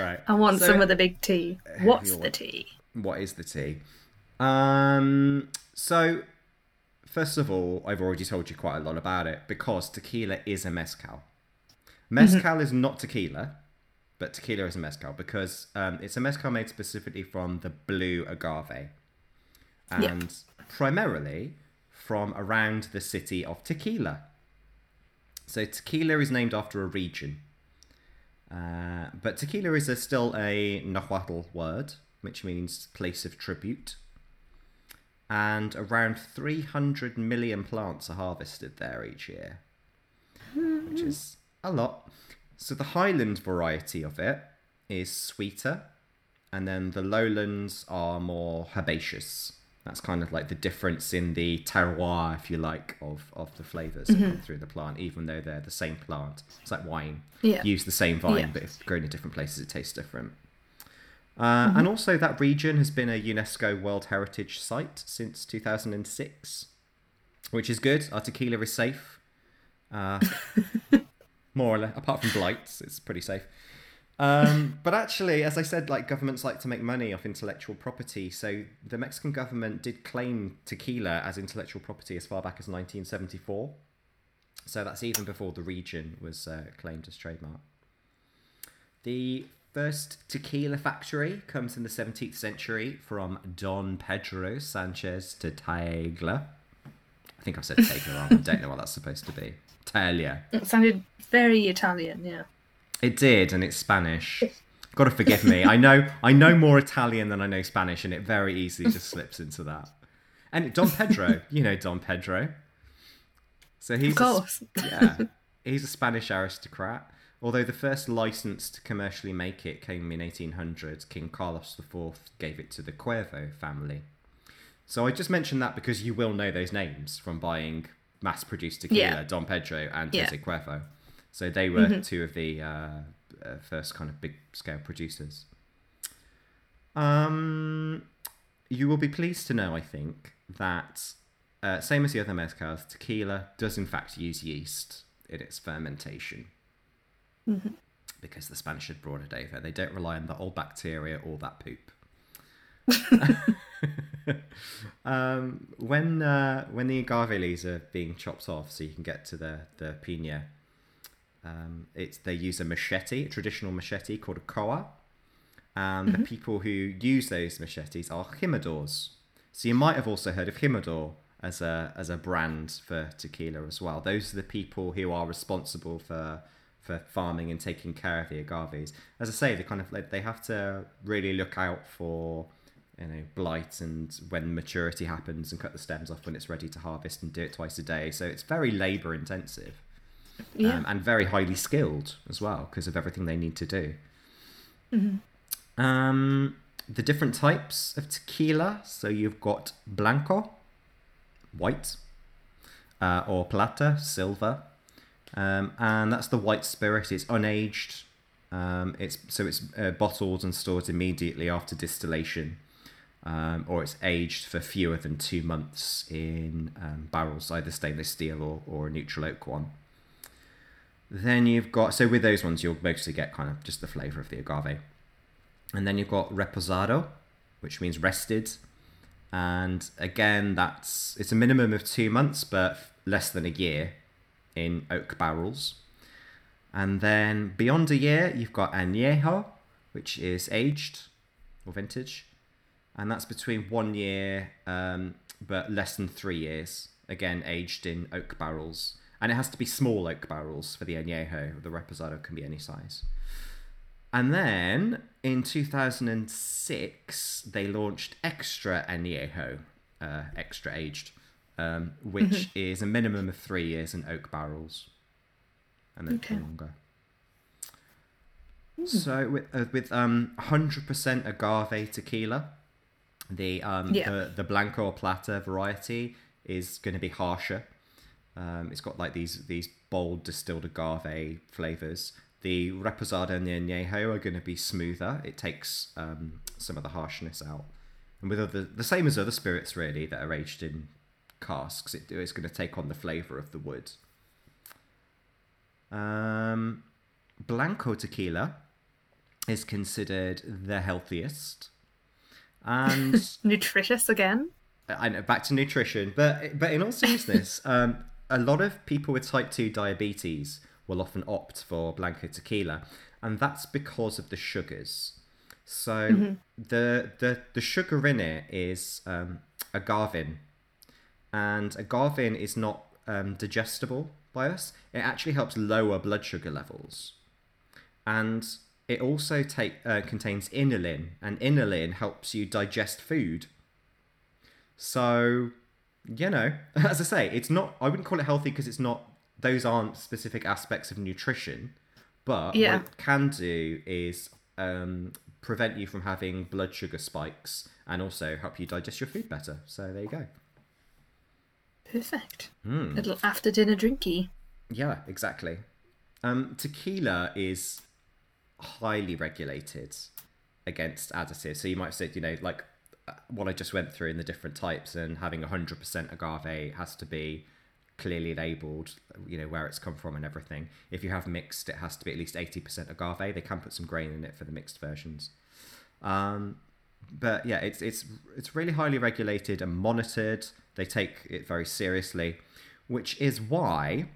Speaker 2: right.
Speaker 3: I want
Speaker 2: So-
Speaker 3: some of the big T. What's the T?
Speaker 2: What is the tea? Um, so first of all, I've already told you quite a lot about it because tequila is a mezcal. Mezcal is not tequila, but tequila is a mezcal because um, it's a mezcal made specifically from the blue agave, and primarily from around the city of Tequila. So tequila is named after a region. Uh, but tequila is a, still a Nahuatl word, which means place of tribute. And around 300 million plants are harvested there each year, which is a lot. So the highland variety of it is sweeter, and then the lowlands are more herbaceous. That's kind of like the difference in the terroir, if you like, of, of the flavors that come mm-hmm. through the plant, even though they're the same plant. It's like wine.
Speaker 3: Yeah.
Speaker 2: Use the same vine,
Speaker 3: Yeah.
Speaker 2: but if grown in different places, it tastes different. Uh, And also, that region has been a UNESCO World Heritage Site since 2006, which is good. Our tequila is safe. Uh, more or less, apart from blights, it's pretty safe. Um, but actually, as I said, like governments like to make money off intellectual property. So the Mexican government did claim tequila as intellectual property as far back as 1974. So that's even before the region was uh, claimed as trademark. The first tequila factory comes in the 17th century from Don Pedro Sanchez de Taegla. I think I've said Taegla wrong. I don't know what that's supposed to be. Taegla.
Speaker 3: It sounded very Italian, yeah.
Speaker 2: It did, and it's Spanish. Got to forgive me. I know I know more Italian than I know Spanish, and it very easily just slips into that. And Don Pedro, you know Don Pedro. So he's
Speaker 3: Of course.
Speaker 2: A, yeah, he's a Spanish aristocrat. Although the first license to commercially make it came in 1800, King Carlos IV gave it to the Cuervo family. So I just mentioned that because you will know those names from buying mass-produced tequila,
Speaker 3: Yeah.
Speaker 2: Don Pedro and
Speaker 3: Yeah.
Speaker 2: Jose Cuervo. So they were two of the uh, uh, first kind of big-scale producers. Um, you will be pleased to know, I think, that uh, same as the other mezcals, tequila does in fact use yeast in its fermentation. Because the Spanish had brought it over. They don't rely on the old bacteria or that poop. um, when uh, when the agave leaves are being chopped off, so you can get to the the pina, um, it's they use a machete, a traditional machete called a coa, and the people who use those machetes are jimadors. So you might have also heard of Jimador as a as a brand for tequila as well. Those are the people who are responsible for for farming and taking care of the agaves. As I say, they kind of like they have to really look out for you know blight and when maturity happens and cut the stems off when it's ready to harvest and do it twice a day. So it's very labor intensive
Speaker 3: Yeah.
Speaker 2: um, and very highly skilled as well because of everything they need to do. Um, the different types of tequila. So you've got blanco, white, uh, or plata, silver, um, and that's the white spirit. It's unaged. Um, it's so it's uh, bottled and stored immediately after distillation, um, or it's aged for fewer than two months in um, barrels, either stainless steel or, or a neutral oak one. Then you've got so with those ones you'll mostly get kind of just the flavour of the agave. And then you've got reposado, which means rested. And again, that's it's a minimum of two months, but less than a year in oak barrels. And then beyond a year, you've got añejo, which is aged or vintage, and that's between one year, um, but less than three years. Again, aged in oak barrels, and it has to be small oak barrels for the añejo. The reposado can be any size. And then in 2006, they launched Extra Añejo, uh, extra aged, um, which is a minimum of three years in oak barrels, and then
Speaker 3: Okay.
Speaker 2: longer. So with uh, with um 100% agave tequila, the um
Speaker 3: Yeah.
Speaker 2: the, the blanco or plata variety is going to be harsher. Um, it's got like these these bold distilled agave flavors. The reposado and the añejo are going to be smoother. It takes um, some of the harshness out, and with other the same as other spirits really that are aged in casks, it is going to take on the flavor of the wood. Um, Blanco tequila is considered the healthiest, and
Speaker 3: Nutritious again.
Speaker 2: I know back to nutrition, but but in all seriousness, um, a lot of people with type two diabetes will often opt for Blanco tequila, and that's because of the sugars. So the the the sugar in it is um, agavin, and agavin is not um, digestible by us. It actually helps lower blood sugar levels, and it also take uh, contains inulin, and inulin helps you digest food. So, you know, as I say, it's not. I wouldn't call it healthy because it's not. Those aren't specific aspects of nutrition, but
Speaker 3: Yeah.
Speaker 2: what it can do is um, prevent you from having blood sugar spikes and also help you digest your food better. So there you go.
Speaker 3: Perfect.
Speaker 2: Hmm.
Speaker 3: Little after dinner drinky.
Speaker 2: Yeah, exactly. Um, tequila is highly regulated against additives. So you might have said, you know, like uh, what I just went through in the different types, and having 100% agave has to be clearly labeled, you know, where it's come from and everything. If you have mixed, it has to be at least 80% agave. They can put some grain in it for the mixed versions. Um, but yeah, it's it's it's really highly regulated and monitored. They take it very seriously, which is why,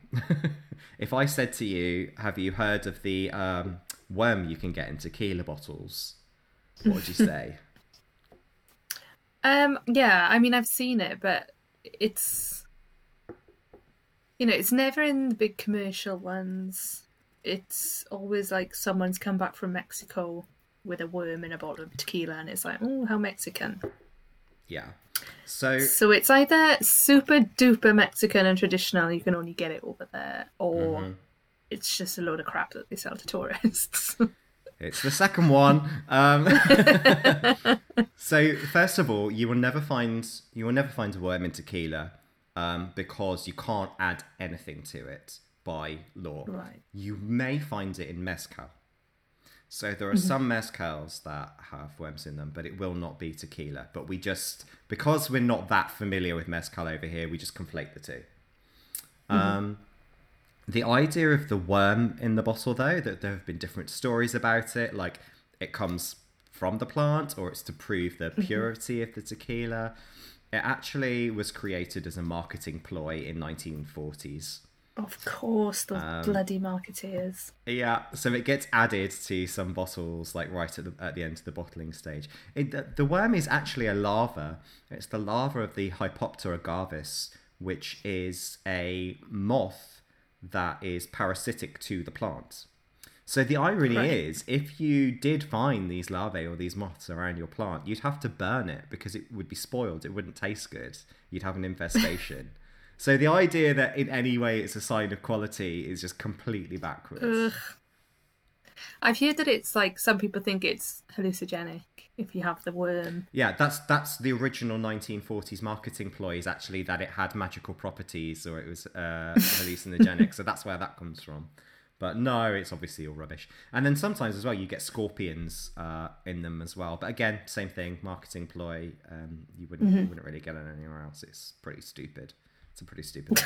Speaker 2: if I said to you, "Have you heard of the um, worm you can get in tequila bottles?" What would you say?
Speaker 3: Um, yeah, I mean, I've seen it, but it's you know, it's never in the big commercial ones. It's always like someone's come back from Mexico with a worm in a bottle of tequila, and it's like, oh, how Mexican.
Speaker 2: Yeah. So
Speaker 3: So it's either super duper Mexican and traditional, you can only get it over there, or
Speaker 2: Mm-hmm.
Speaker 3: it's just a load of crap that they sell to tourists.
Speaker 2: It's the second one. Um, so first of all, you will never find you will never find a worm in tequila um, because you can't add anything to it by law.
Speaker 3: Right.
Speaker 2: You may find it in mezcal. So there are
Speaker 3: Mm-hmm.
Speaker 2: some mezcals that have worms in them, but it will not be tequila. But we just because we're not that familiar with mezcal over here, we just conflate the 2
Speaker 3: Mm-hmm.
Speaker 2: Um, the idea of the worm in the bottle, though, that there have been different stories about it, like it comes from the plant or it's to prove the purity of the tequila. It actually was created as a marketing ploy in 1940s.
Speaker 3: Of course, those
Speaker 2: Um,
Speaker 3: bloody marketeers.
Speaker 2: Yeah, so it gets added to some bottles, like right at the at the end of the bottling stage. It, the, the worm is actually a larva. It's the larva of the Hypoptera agavis, which is a moth that is parasitic to the plant. So the irony
Speaker 3: Right.
Speaker 2: is, if you did find these larvae or these moths around your plant, you'd have to burn it because it would be spoiled. It wouldn't taste good. You'd have an infestation. So the idea that in any way it's a sign of quality is just completely backwards.
Speaker 3: Ugh. I've heard that it's like some people think it's hallucinogenic if you have the worm.
Speaker 2: Yeah, that's that's the original 1940s marketing ploy. Is actually that it had magical properties or it was uh, hallucinogenic. so that's where that comes from. But no, it's obviously all rubbish. And then sometimes as well, you get scorpions uh, in them as well. But again, same thing, marketing ploy. Um, you wouldn't you wouldn't really get it anywhere else. It's pretty stupid. It's a pretty stupid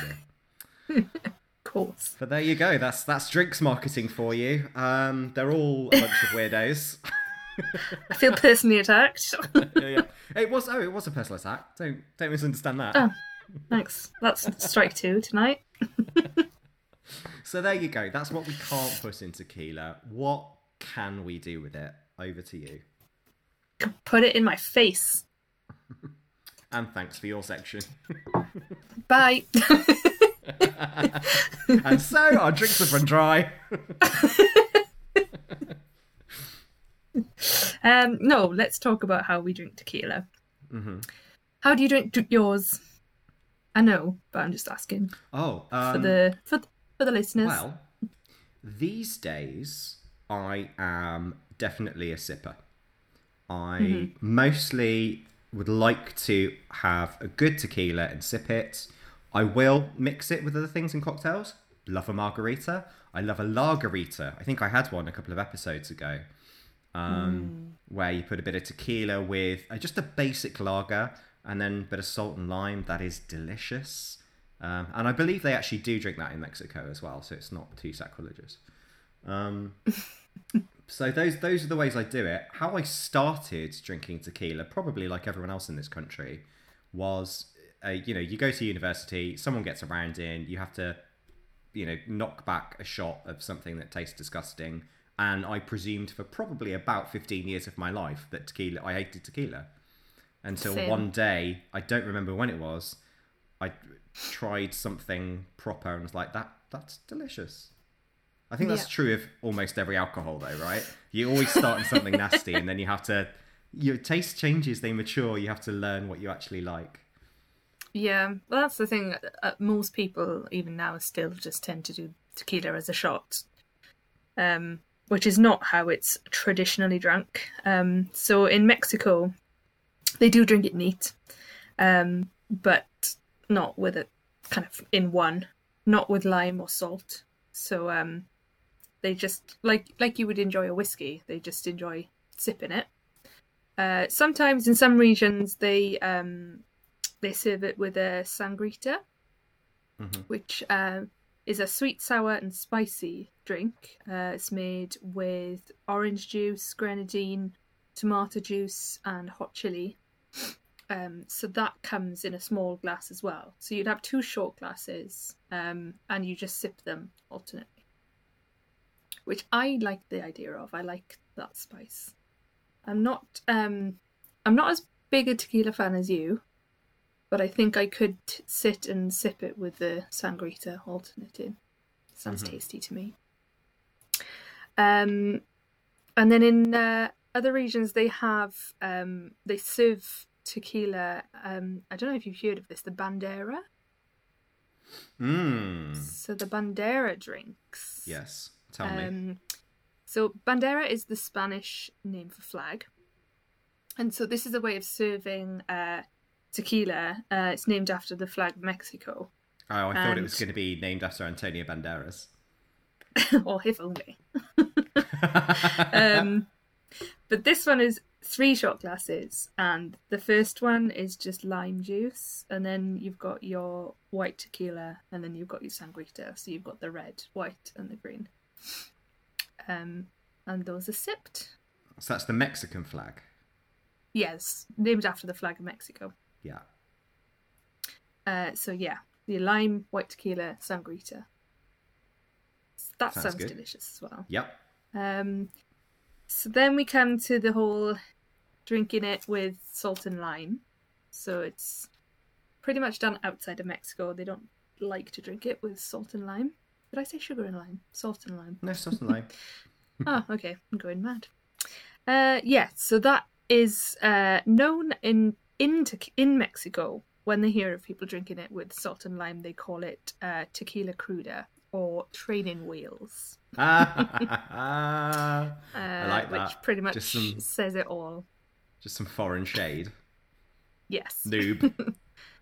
Speaker 2: idea.
Speaker 3: Of course.
Speaker 2: But there you go. That's that's drinks marketing for you. Um, they're all a bunch of weirdos.
Speaker 3: I feel personally attacked.
Speaker 2: yeah, yeah. It was oh, it was a personal attack. Don't don't misunderstand that.
Speaker 3: Oh. Thanks. That's strike two tonight.
Speaker 2: So there you go. That's what we can't put in tequila. What can we do with it? Over to you.
Speaker 3: Put it in my face.
Speaker 2: And thanks for your section.
Speaker 3: Bye.
Speaker 2: and so our drinks have run dry.
Speaker 3: um, no, let's talk about how we drink tequila.
Speaker 2: Mm-hmm.
Speaker 3: How do you drink t- yours? I know, but I'm just asking
Speaker 2: Oh,
Speaker 3: for
Speaker 2: um,
Speaker 3: the for, for the listeners.
Speaker 2: well, these days I am definitely a sipper. I
Speaker 3: Mm-hmm.
Speaker 2: mostly would like to have a good tequila and sip it. I will mix it with other things in cocktails. Love a margarita. I love a lagerita. I think I had one a couple of episodes ago. um, where you put a bit of tequila with uh, just a basic lager and then a bit of salt and lime. That is delicious. Um, and I believe they actually do drink that in Mexico as well, so it's not too sacrilegious. Um, so those those are the ways I do it. How I started drinking tequila, probably like everyone else in this country, was uh, you know you go to university, someone gets a round in, you have to you know knock back a shot of something that tastes disgusting. And I presumed for probably about fifteen years of my life that tequila, I hated tequila, until
Speaker 3: Same.
Speaker 2: one day I don't remember when it was. I tried something proper and was like, that that's delicious. I think that's
Speaker 3: Yeah.
Speaker 2: true of almost every alcohol, though, right? You always start in something nasty, and then you have to. Your taste changes; they mature. You have to learn what you actually like.
Speaker 3: Yeah, well, that's the thing. Uh, most people, even now, still just tend to do tequila as a shot, um, which is not how it's traditionally drunk. Um, so in Mexico, they do drink it neat, um, but not with it kind of in one, not with lime or salt. So um, they just like like you would enjoy a whiskey. They just enjoy sipping it. Uh, sometimes in some regions they um, they serve it with a sangrita,
Speaker 2: Mhm.
Speaker 3: which uh, is a sweet, sour, and spicy drink. Uh, it's made with orange juice, grenadine, tomato juice, and hot chili. Um, so that comes in a small glass as well. So you'd have two short glasses, um, and you just sip them alternately. Which I like the idea of. I like that spice. I'm not. Um, I'm not as big a tequila fan as you, but I think I could t- sit and sip it with the sangrita alternating. Sounds
Speaker 2: Mhm.
Speaker 3: tasty to me. Um, and then in uh, other regions, they have um, they serve tequila. Um, I don't know if you've heard of this, the Bandera.
Speaker 2: Mmm.
Speaker 3: So the Bandera drinks.
Speaker 2: Yes. Tell me.
Speaker 3: Um, so bandera is the Spanish name for flag, and so this is a way of serving uh, tequila. Uh, it's named after the flag of Mexico,
Speaker 2: Oh, I thought it was going to be named after Antonio Banderas.
Speaker 3: or if only. um, but this one is three shot glasses, and the first one is just lime juice, and then you've got your white tequila, and then you've got your sangrita. So you've got the red, white, and the green. Um, and those are sipped.
Speaker 2: so that's the Mexican flag.
Speaker 3: Yes, named after the flag of Mexico.
Speaker 2: Yeah.
Speaker 3: Uh, so yeah, the lime, white tequila, sangrita. That
Speaker 2: Sounds
Speaker 3: sounds, delicious as well.
Speaker 2: Yep.
Speaker 3: Um, so then we come to the whole drinking it with salt and lime. So it's pretty much done outside of Mexico. They don't like to drink it with salt and lime. Did I say sugar and lime? Salt and lime.
Speaker 2: No, salt and lime.
Speaker 3: oh, okay. I'm going mad. Uh, yeah. So that is uh, known in in in Mexico. When they hear of people drinking it with salt and lime, they call it uh, tequila cruda or training wheels.
Speaker 2: Ah,
Speaker 3: Uh,
Speaker 2: I like that.
Speaker 3: Which pretty much
Speaker 2: Just some-
Speaker 3: says it all.
Speaker 2: just some foreign shade.
Speaker 3: Yes.
Speaker 2: Noob.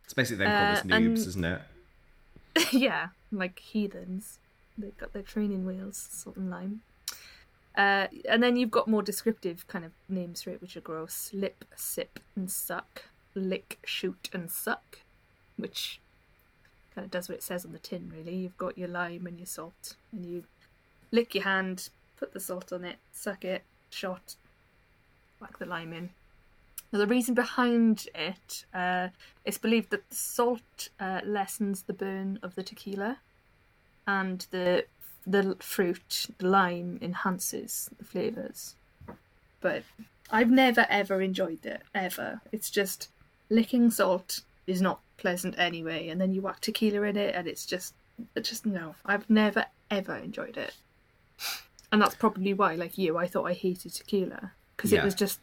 Speaker 2: it's basically them called as
Speaker 3: Uh,
Speaker 2: noobs,
Speaker 3: and-
Speaker 2: isn't it?
Speaker 3: yeah, like heathens. They've got their training wheels, salt and lime. Uh, and then you've got more descriptive kind of names for it, which are gross. Lip, sip, and suck. Lick, shoot, and suck. Which kind of does what it says on the tin, really. You've got your lime and your salt, and you lick your hand, put the salt on it, suck it, shot, whack the lime in. Now, the reason behind it, uh, it's believed that the salt uh, lessens the burn of the tequila, and the the fruit, the lime, enhances the flavors. But I've never ever enjoyed it ever. It's just licking salt is not pleasant anyway, and then you whack tequila in it, and it's just, it just no. I've never ever enjoyed it, and that's probably why, like you, I thought I hated tequila because
Speaker 2: Yeah.
Speaker 3: it was just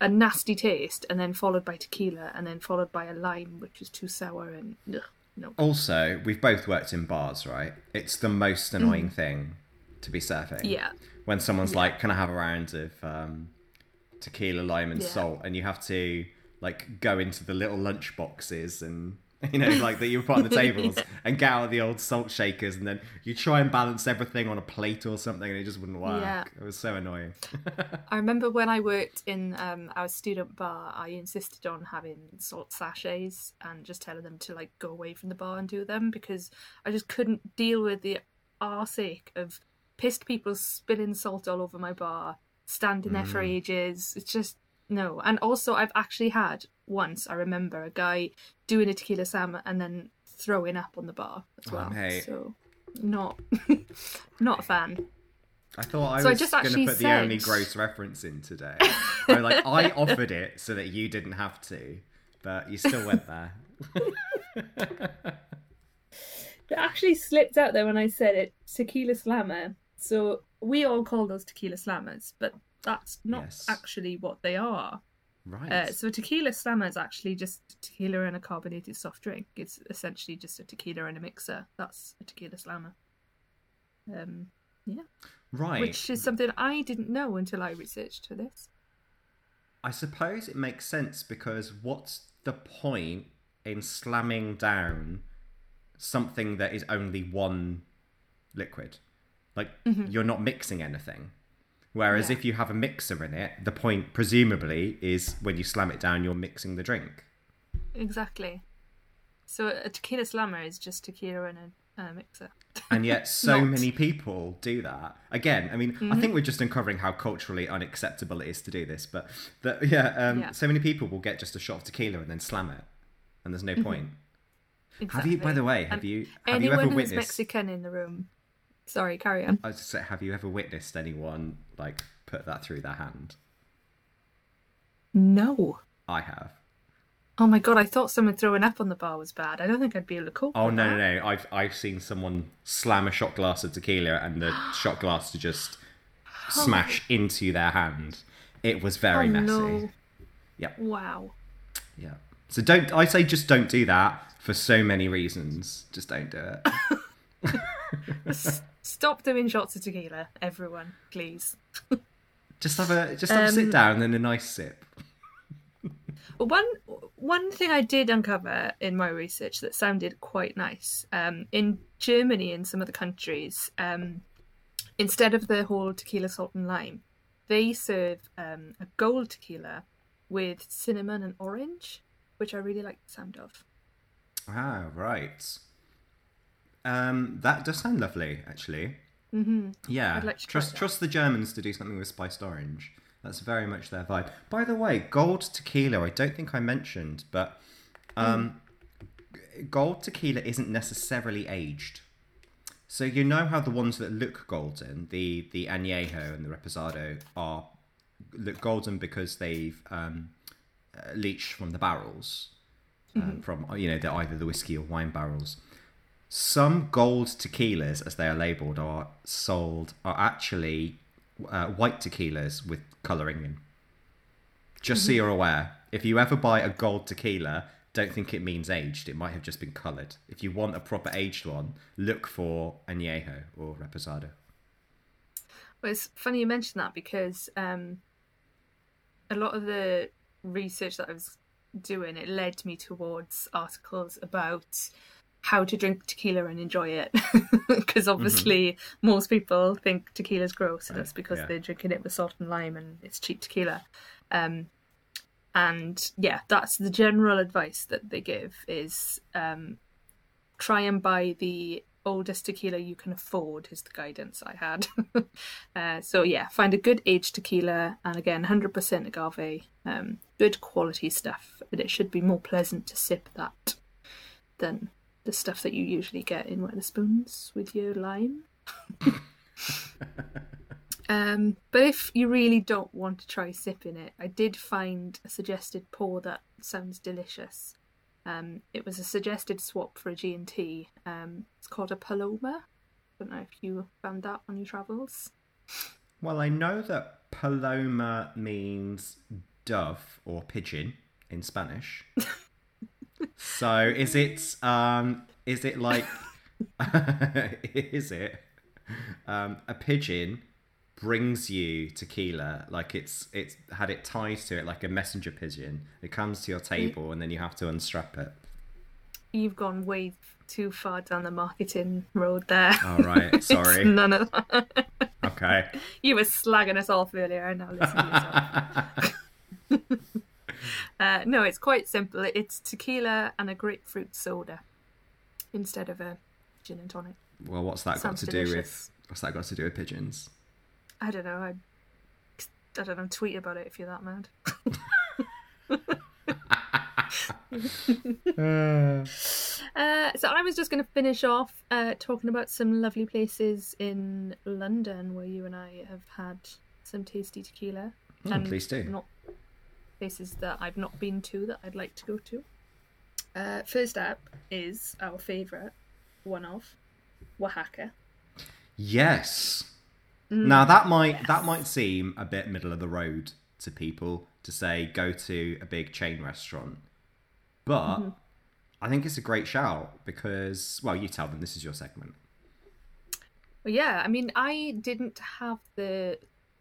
Speaker 3: a nasty taste, and then followed by tequila, and then followed by a lime, which is too sour and ugh, no.
Speaker 2: Also, we've both worked in bars, right? It's the most annoying thing to be serving.
Speaker 3: Mm. Yeah.
Speaker 2: When someone's like, "Can I have a round of um, tequila, lime, and
Speaker 3: Yeah.
Speaker 2: salt?" and you have to like go into the little lunch boxes and you know, like that you put on the tables and get out the old salt shakers, and then you try and balance everything on a plate or something, and it just wouldn't work.
Speaker 3: Yeah.
Speaker 2: It was so annoying.
Speaker 3: I remember when I worked in um, our student bar, I insisted on having salt sachets and just telling them to like go away from the bar and do them because I just couldn't deal with the arse of pissed people spilling salt all over my bar, standing there for ages. It's just no. And also, I've actually had once. I remember a guy doing a tequila slammer and then throwing up on the bar as
Speaker 2: Oh,
Speaker 3: well.
Speaker 2: mate.
Speaker 3: So not not a fan.
Speaker 2: I thought I
Speaker 3: So I
Speaker 2: was
Speaker 3: just
Speaker 2: going to
Speaker 3: actually
Speaker 2: put the only gross reference in today. I like I offered it so that you didn't have to, but you still went there.
Speaker 3: It actually slipped out there when I said it. Tequila slammer. So we all call those tequila slammers, but that's not
Speaker 2: Yes.
Speaker 3: actually what they are.
Speaker 2: Right.
Speaker 3: Uh, so a tequila slammer is actually just tequila and a carbonated soft drink. It's essentially just a tequila and a mixer. That's a tequila slammer. Um, yeah,
Speaker 2: right.
Speaker 3: which is something I didn't know until I researched for this.
Speaker 2: I suppose it makes sense because what's the point in slamming down something that is only one liquid? Like you're not mixing anything. Whereas
Speaker 3: Mm-hmm. Yeah.
Speaker 2: if you have a mixer in it, the point presumably is when you slam it down, you're mixing the drink.
Speaker 3: Exactly. So a tequila slammer is just tequila and a, a mixer.
Speaker 2: And yet, so many people do that. Again, I mean, I
Speaker 3: Mm-hmm.
Speaker 2: think we're just uncovering how culturally unacceptable it is to do this. But that, yeah, um,
Speaker 3: Yeah.
Speaker 2: so many people will get just a shot of tequila and then slam it, and there's no point. Have you, by the way, have
Speaker 3: And
Speaker 2: you have you
Speaker 3: Anyone
Speaker 2: ever
Speaker 3: who's
Speaker 2: witnessed?
Speaker 3: Mexican in the room. Sorry, carry on.
Speaker 2: I was just say, have you ever witnessed anyone like put that through their hand?
Speaker 3: No.
Speaker 2: I have.
Speaker 3: Oh my god, I thought someone throwing up on the bar was bad. I don't think I'd be able to cope
Speaker 2: Oh no,
Speaker 3: that.
Speaker 2: no, no! I've I've seen someone slam a shot glass of tequila and the shot glass to just oh. smash into their hand. It was very
Speaker 3: oh,
Speaker 2: messy.
Speaker 3: No.
Speaker 2: Yep.
Speaker 3: Wow.
Speaker 2: Yeah. So don't. I say just don't do that for so many reasons. Just don't do it.
Speaker 3: Stop doing shots of tequila, everyone, please.
Speaker 2: just have a just have a sit
Speaker 3: Um,
Speaker 2: down and then a nice sip.
Speaker 3: One one thing I did uncover in my research that sounded quite nice. Um, in Germany and some other countries, um, instead of the whole tequila salt and lime, they serve um, a gold tequila with cinnamon and orange, which I really like the sound of.
Speaker 2: Ah, right. Um, that does sound lovely, actually.
Speaker 3: hmm
Speaker 2: Yeah,
Speaker 3: like
Speaker 2: trust trust the Germans to do something with spiced orange. That's very much their vibe. By the way, gold tequila. I don't think I mentioned, but um, g- gold tequila isn't necessarily aged. So you know how the ones that look golden, the the añejo and the reposado, are look golden because they've um, leached from the barrels, um, from you know they're either the whiskey or wine barrels. Some gold tequilas, as they are labelled, are sold are actually uh, white tequilas with colouring in. Just so you're aware, if you ever buy a gold tequila, don't think it means aged. It might have just been coloured. If you want a proper aged one, look for añejo or reposado.
Speaker 3: Well, it's funny you mention that because um, a lot of the research that I was doing it led me towards articles about how to drink tequila and enjoy it because obviously most people think tequila's gross and
Speaker 2: Right,
Speaker 3: that's because
Speaker 2: yeah.
Speaker 3: they're drinking it with salt and lime and it's cheap tequila um, and yeah that's the general advice that they give is um, try and buy the oldest tequila you can afford is the guidance I had. uh, so yeah, find a good aged tequila, and again, hundred percent agave, um, good quality stuff. And it should be more pleasant to sip that than the stuff that you usually get in Wetherspoons with your lime. Um, but if you really don't want to try sipping it, I did find a suggested pour that sounds delicious. Um, it was a suggested swap for a G&T. Um, it's called a Paloma. I Don't know if you found that on your travels.
Speaker 2: Well, I know that paloma means dove or pigeon in Spanish. so is it um is it like is it um a pigeon brings you tequila like it's it's had it tied to it like a messenger pigeon. It comes to your table and then you have to unstrap it.
Speaker 3: You've gone way too far down the marketing road there.
Speaker 2: All right, sorry.
Speaker 3: none of that.
Speaker 2: Okay.
Speaker 3: you were slagging us off earlier, and now listen to yourself. Uh, no, it's quite simple. It's tequila and a grapefruit soda instead of a gin and tonic.
Speaker 2: Well, what's that got
Speaker 3: Sounds
Speaker 2: to do with what's that got to do with pigeons?
Speaker 3: I don't know. I, I don't know. Tweet about it if you're that mad. Uh, so I was just going to finish off uh, talking about some lovely places in London where you and I have had some tasty tequila.
Speaker 2: Oh, please do.
Speaker 3: Not places that I've not been to that I'd like to go to. Uh, first up is our favourite, one of Wahaca.
Speaker 2: Yes.
Speaker 3: Mm.
Speaker 2: Now that might that might seem a bit middle of the road to people to say go to a big chain restaurant, but
Speaker 3: Mm-hmm.
Speaker 2: I think it's a great shout because well, you tell them this is your segment.
Speaker 3: Well, yeah, I mean, I didn't have the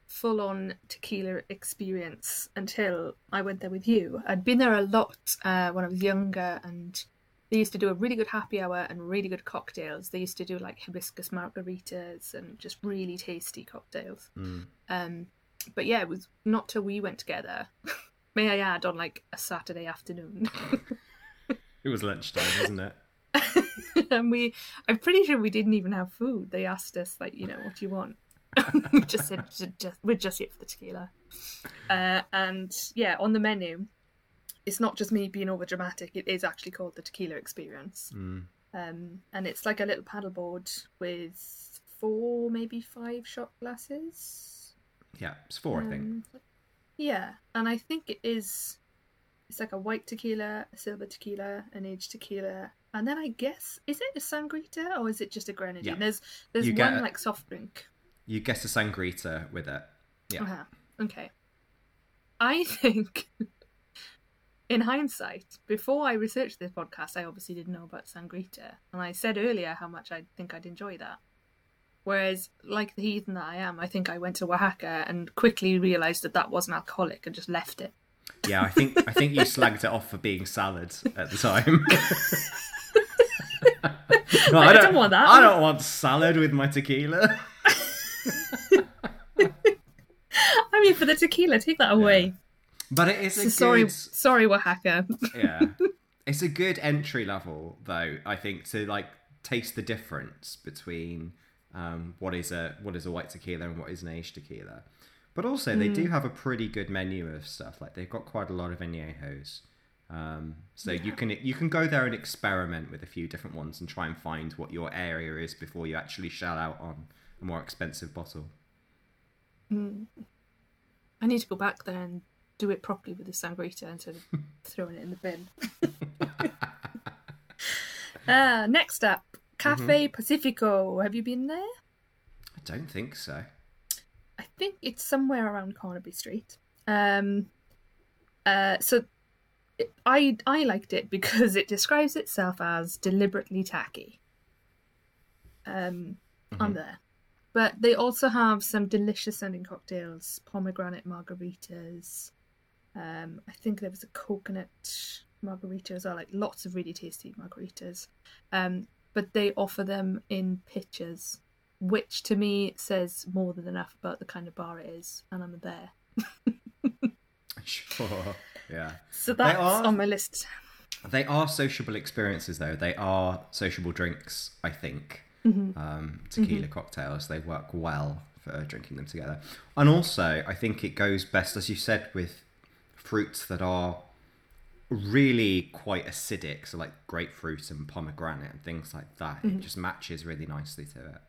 Speaker 3: full on tequila experience until I went there with you. I'd been there a lot uh, when I was younger, and they used to do a really good happy hour and really good cocktails. They used to do like hibiscus margaritas and just really tasty cocktails. Um, but yeah, it was not till we went together. May I add, on like a Saturday afternoon.
Speaker 2: It was lunchtime, wasn't it?
Speaker 3: and we i'm pretty sure we didn't even have food they asked us like you know what do you want we just said "Ju- just, we're just here for the tequila uh, and yeah on the menu it's not just me being over dramatic it is actually called the tequila experience
Speaker 2: Mm.
Speaker 3: um, and it's like a little paddleboard with four maybe five shot glasses
Speaker 2: Yeah, it's four, I think.
Speaker 3: um, yeah, and I think it is. It's like a white tequila, a silver tequila, an aged tequila, and then I guess is it a sangrita or is it just a grenadine?
Speaker 2: Yeah.
Speaker 3: There's there's
Speaker 2: You
Speaker 3: one like soft drink.
Speaker 2: You get a sangrita with it. Yeah.
Speaker 3: Uh-huh. Okay. I think in hindsight, before I researched this podcast, I obviously didn't know about Sangrita, and I said earlier how much I think I'd enjoy that. Whereas, like the heathen that I am, I think I went to Wahaca and quickly realised that that wasn't alcoholic and just left it.
Speaker 2: Yeah, I think I think you slagged it off for being salad at the time. No,
Speaker 3: I don't want that.
Speaker 2: I don't want salad with my tequila.
Speaker 3: I mean, for the tequila, take that away.
Speaker 2: But it is a
Speaker 3: sorry,
Speaker 2: good
Speaker 3: sorry, Wahaca.
Speaker 2: yeah. It's a good entry level though, I think, to like taste the difference between um, what is a what is a white tequila and what is an aged tequila. But also they
Speaker 3: Mm.
Speaker 2: do have a pretty good menu of stuff. Like they've got quite a lot of añejos. Um, so you can you can go there and experiment with a few different ones and try and find what your area is before you actually shell out on a more expensive bottle.
Speaker 3: I need to go back there and do it properly with the sangrita instead of throwing it in the bin. uh, next up, Cafe Pacifico. Have you been there?
Speaker 2: I don't think so.
Speaker 3: I think it's somewhere around Carnaby Street. Um, uh, so it, I I liked it because it describes itself as deliberately tacky. Um, I'm there, but they also have some delicious sounding cocktails, pomegranate margaritas. Um, I think there was a coconut margarita as well, like lots of really tasty margaritas. Um, but they offer them in pitchers which to me says more than enough about the kind of bar it is, and I'm there.
Speaker 2: Sure. Yeah.
Speaker 3: So that's
Speaker 2: are-
Speaker 3: on my list.
Speaker 2: They are sociable experiences, though. They are sociable drinks, I think.
Speaker 3: Mm-hmm.
Speaker 2: Um, tequila cocktails, they work well for drinking them together. And also, I think it goes best, as you said, with fruits that are really quite acidic. So, like grapefruit and pomegranate and things like that.
Speaker 3: Mm-hmm.
Speaker 2: It just matches really nicely to it.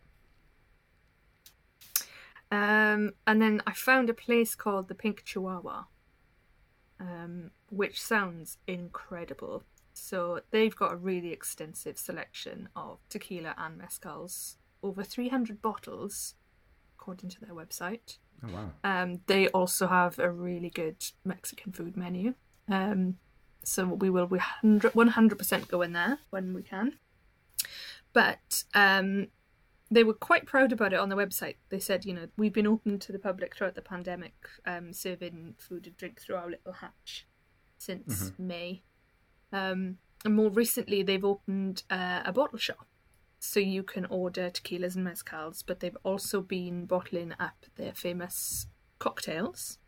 Speaker 3: Um, and then I found a place called the Pink Chihuahua, um, which sounds incredible. So they've got a really extensive selection of tequila and mezcals, over 300 bottles, according to their website.
Speaker 2: Oh, wow.
Speaker 3: Um, they also have a really good Mexican food menu. Um, so we will we 100% go in there when we can. But um, they were quite proud about it on their website. They said, you know, we've been open to the public throughout the pandemic, um, serving food and drink through our little hatch since May. Um, and more recently, they've opened uh, a bottle shop. So you can order tequilas and mezcals, but they've also been bottling up their famous cocktails.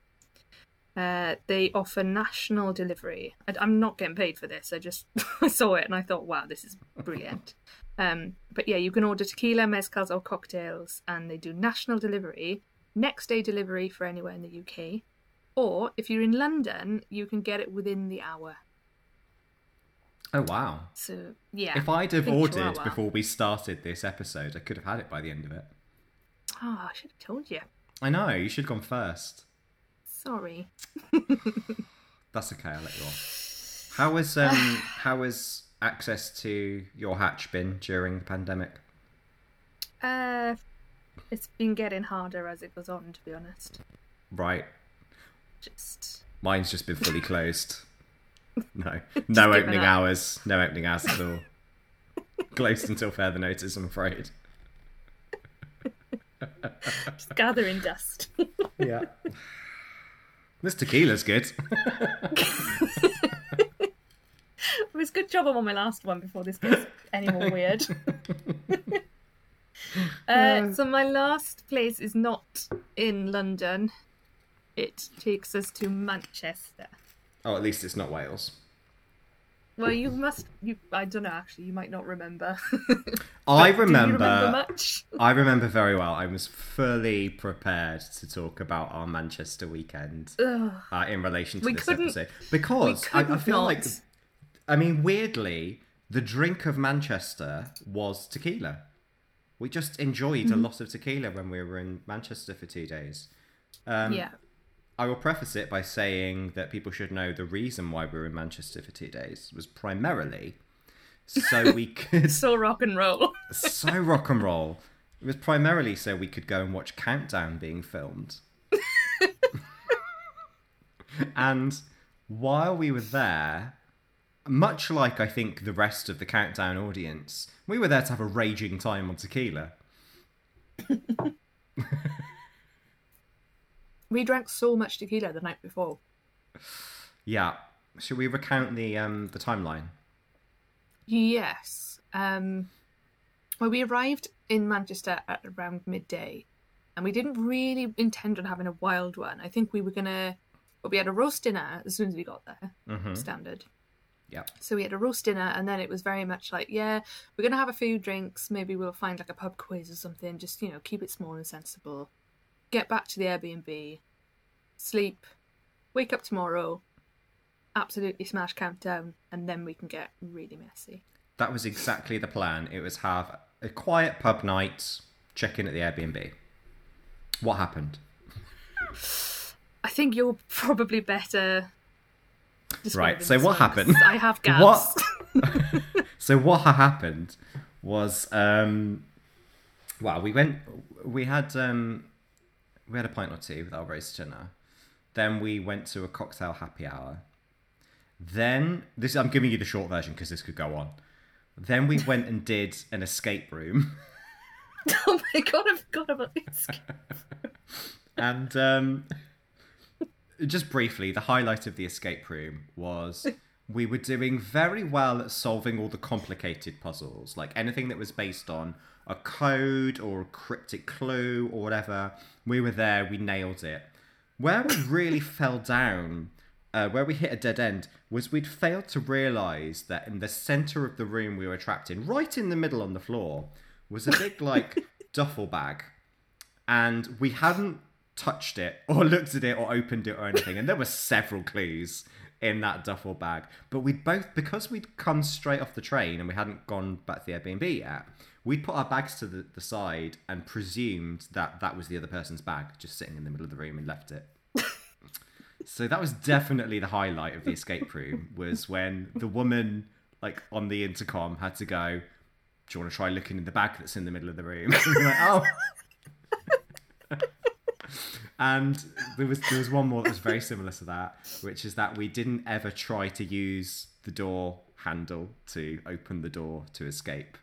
Speaker 3: Uh, they offer national delivery. I, I'm not getting paid for this. I just saw it and I thought, wow, this is brilliant. Um, but yeah, you can order tequila, mezcals, or cocktails, and they do national delivery, next day delivery for anywhere in the UK, or if you're in London, you can get it within the hour.
Speaker 2: Oh, wow.
Speaker 3: So yeah.
Speaker 2: If I'd have ordered
Speaker 3: Chihuahua.
Speaker 2: before we started this episode, I could have had it by the end of it.
Speaker 3: Oh, I should have told you.
Speaker 2: I know, you should have gone first.
Speaker 3: Sorry.
Speaker 2: That's okay. I'll let you off. How was um how was access to your hatch been during the pandemic?
Speaker 3: Uh, it's been getting harder as it goes on, to be honest.
Speaker 2: Right,
Speaker 3: Just
Speaker 2: mine's just been fully closed. No, no opening hours. No opening hours at all. Closed until further notice. I'm afraid.
Speaker 3: just gathering dust.
Speaker 2: Yeah. This tequila's good.
Speaker 3: it was a good job I'm on my last one before this gets any more weird. uh, so my last place is not in London. It takes us to Manchester.
Speaker 2: Oh, at least it's not Wales.
Speaker 3: Well, you must. You, I don't know. Actually, you might not remember.
Speaker 2: I
Speaker 3: Do you
Speaker 2: remember.
Speaker 3: remember much?
Speaker 2: I remember very well. I was fully prepared to talk about our Manchester weekend uh, in relation to
Speaker 3: We
Speaker 2: this episode because I, I feel like. I mean, weirdly, the drink of Manchester was tequila. We just enjoyed
Speaker 3: Mm-hmm.
Speaker 2: a lot of tequila when we were in Manchester for two days. Um,
Speaker 3: yeah.
Speaker 2: I will preface it by saying that people should know the reason why we were in Manchester for two days was primarily so we could
Speaker 3: So rock and roll.
Speaker 2: so rock and roll. It was primarily so we could go and watch Countdown being filmed. and while we were there, much like I think the rest of the countdown audience, we were there to have a raging time on tequila.
Speaker 3: We drank so much tequila the night before.
Speaker 2: Yeah. Should we recount the um the timeline?
Speaker 3: Yes. Um, well, we arrived in Manchester at around midday, and we didn't really intend on having a wild one. I think we were gonna, but we had a roast dinner as soon as we got there,
Speaker 2: Mm-hmm.
Speaker 3: standard.
Speaker 2: Yeah.
Speaker 3: So we had a roast dinner, and then it was very much like, yeah, we're gonna have a few drinks. Maybe we'll find like a pub quiz or something. Just you know, keep it small and sensible. Get back to the Airbnb, sleep, wake up tomorrow, absolutely smash countdown, and then we can get really messy.
Speaker 2: That was exactly the plan. It was have a quiet pub night, check in at the Airbnb. What happened?
Speaker 3: I think you're probably better.
Speaker 2: Right, so what happened?
Speaker 3: I have gas.
Speaker 2: What? so what happened was, um, well, we went, we had, um, we had a pint or two with our roast dinner. Then we went to a cocktail happy hour. Then this, I'm giving you the short version because this could go on. Then we went and did an escape room.
Speaker 3: oh my god, I forgot about this.
Speaker 2: And um, just briefly, the highlight of the escape room was we were doing very well at solving all the complicated puzzles, like anything that was based on a code or a cryptic clue or whatever. We were there, we nailed it. Where we really fell down, uh, where we hit a dead end, was we'd failed to realise that in the centre of the room we were trapped in, right in the middle on the floor, was a big, like, duffel bag and we hadn't touched it or looked at it or opened it or anything. And there were several clues in that duffel bag, but we'd both because we'd come straight off the train and we hadn't gone back to the Airbnb yet. We'd put our bags to the, the side and presumed that that was the other person's bag, just sitting in the middle of the room, and left it. so that was definitely the highlight of the escape room. Was when the woman, like on the intercom, had to go. Do you want to try looking in the bag that's in the middle of the room? And we went, oh, and there was there was one more that was very similar to that, which is that we didn't ever try to use the door handle to open the door to escape,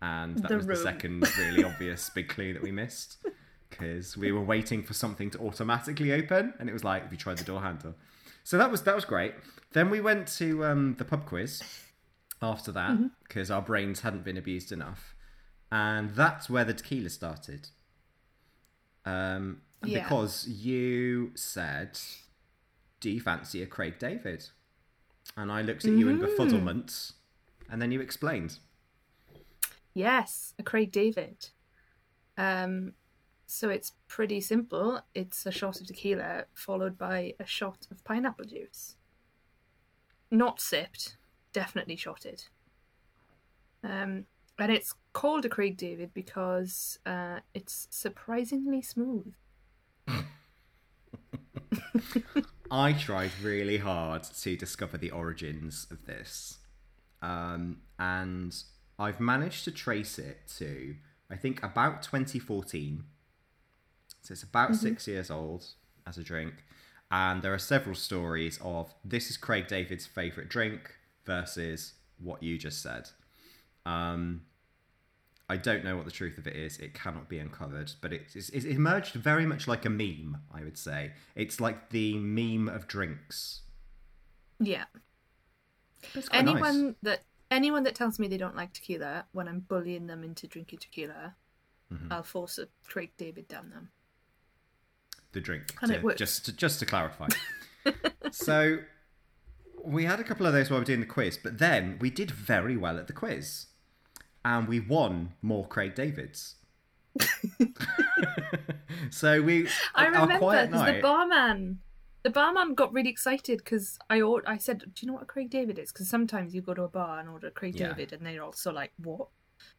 Speaker 2: and that
Speaker 3: The
Speaker 2: was the second really obvious big clue that we missed because we were waiting for something to automatically open, and it was like if you tried the door handle. So that was that was great. Then we went to um, the pub quiz after that
Speaker 3: Mm-hmm.
Speaker 2: because our brains hadn't been abused enough, and that's where the tequila started. Um,
Speaker 3: Yeah.
Speaker 2: because you said, "Do you fancy a Craig David?" And I looked at you in
Speaker 3: Mm.
Speaker 2: befuddlement, and then you explained.
Speaker 3: Yes, a Craig David. Um, so it's pretty simple. It's a shot of tequila followed by a shot of pineapple juice. Not sipped, definitely shotted. Um, and it's called a Craig David because uh, it's surprisingly smooth.
Speaker 2: I tried really hard to discover the origins of this, um, and I've managed to trace it to I think about 2014. So it's about six years old as a drink, and there are several stories of this is Craig David's favorite drink versus what you just said. Um, I don't know what the truth of it is. It cannot be uncovered, but it, it's, it emerged very much like a meme. I would say it's like the meme of drinks.
Speaker 3: Yeah. Anyone
Speaker 2: nice.
Speaker 3: that anyone that tells me they don't like tequila when I'm bullying them into drinking tequila,
Speaker 2: Mm-hmm.
Speaker 3: I'll force a Craig David down them.
Speaker 2: the drink.
Speaker 3: And
Speaker 2: to-
Speaker 3: it works.
Speaker 2: Just to, just to clarify. so we had a couple of those while we were doing the quiz, but then we did very well at the quiz, and we won more Craig Davids. So we I
Speaker 3: remember
Speaker 2: quiet
Speaker 3: because the barman, the barman got really excited because I or- I said, "Do you know what a Craig David is?" Because sometimes you go to a bar and order a Craig
Speaker 2: Yeah.
Speaker 3: David, and they're also like, "What?"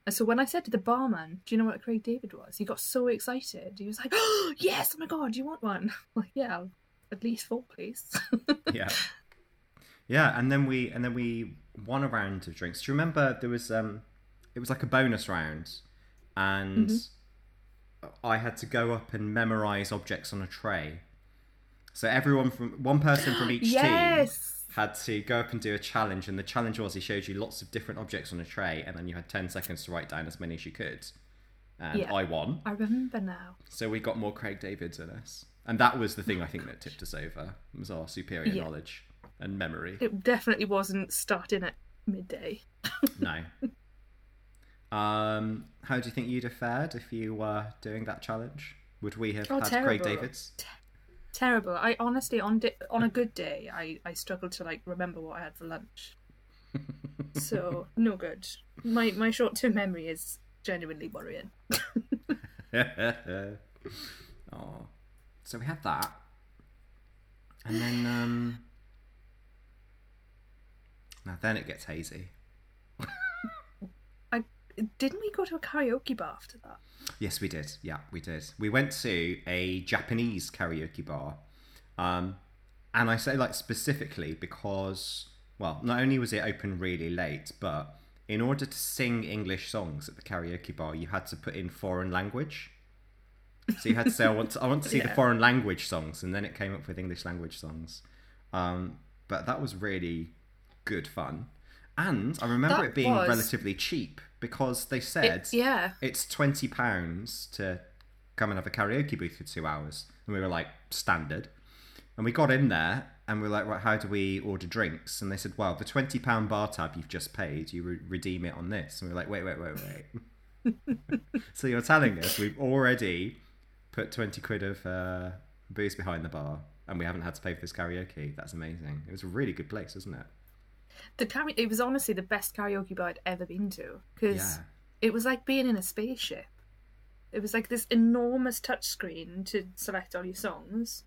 Speaker 3: And so when I said to the barman, "Do you know what a Craig David was?" He got so excited. He was like, oh, "Yes! Oh my god, do you want one?" I'm like, yeah, at least four, please.
Speaker 2: yeah yeah and then we and then we won a round of drinks do you remember there was um it was like a bonus round and i had to go up and memorize objects on a tray So everyone from one person from each team had to go up and do a challenge, and the challenge was he showed you lots of different objects on a tray, and then you had ten seconds to write down as many as you could. And
Speaker 3: Yeah.
Speaker 2: I won,
Speaker 3: I remember now.
Speaker 2: so we got more Craig Davids in us, and that was the thing I think that tipped us over was our superior
Speaker 3: Yeah.
Speaker 2: knowledge and memory.
Speaker 3: It definitely wasn't starting at midday.
Speaker 2: no. Um, how do you think you'd have fared if you were doing that challenge? Would we have
Speaker 3: Oh,
Speaker 2: had Craig. Davids?
Speaker 3: Terrible. I honestly on di- on a good day, I I struggled to like remember what I had for lunch. so no good. My my short term memory is genuinely worrying.
Speaker 2: oh, so we had that, and then um, now then it gets hazy.
Speaker 3: Didn't we go to a karaoke bar after that?
Speaker 2: Yes, we did. Yeah, we did. We went to a Japanese karaoke bar, um, and I say like specifically because, well, not only was it open really late, but in order to sing English songs at the karaoke bar, you had to put in foreign language. So you had to say, "I want to, I want to see the foreign language songs," and then it came up with English language songs. Um, but that was really good fun, and I remember
Speaker 3: That
Speaker 2: it being
Speaker 3: was-
Speaker 2: relatively cheap because they said
Speaker 3: It, yeah.
Speaker 2: it's twenty pounds to come and have a karaoke booth for two hours, and we were like standard, and we got in there and we were like, right, how do we order drinks? And they said, well, the twenty pound bar tab you've just paid, you re- redeem it on this, and we were like, wait, wait, wait, wait. so you're telling us we've already put twenty quid of uh, booze behind the bar, and we haven't had to pay for this karaoke? That's amazing. It was a really good place, wasn't it?
Speaker 3: The karaoke it was honestly the best karaoke bar I'd ever been to because
Speaker 2: Yeah.
Speaker 3: it was like being in a spaceship. It was like this enormous touchscreen to select all your songs.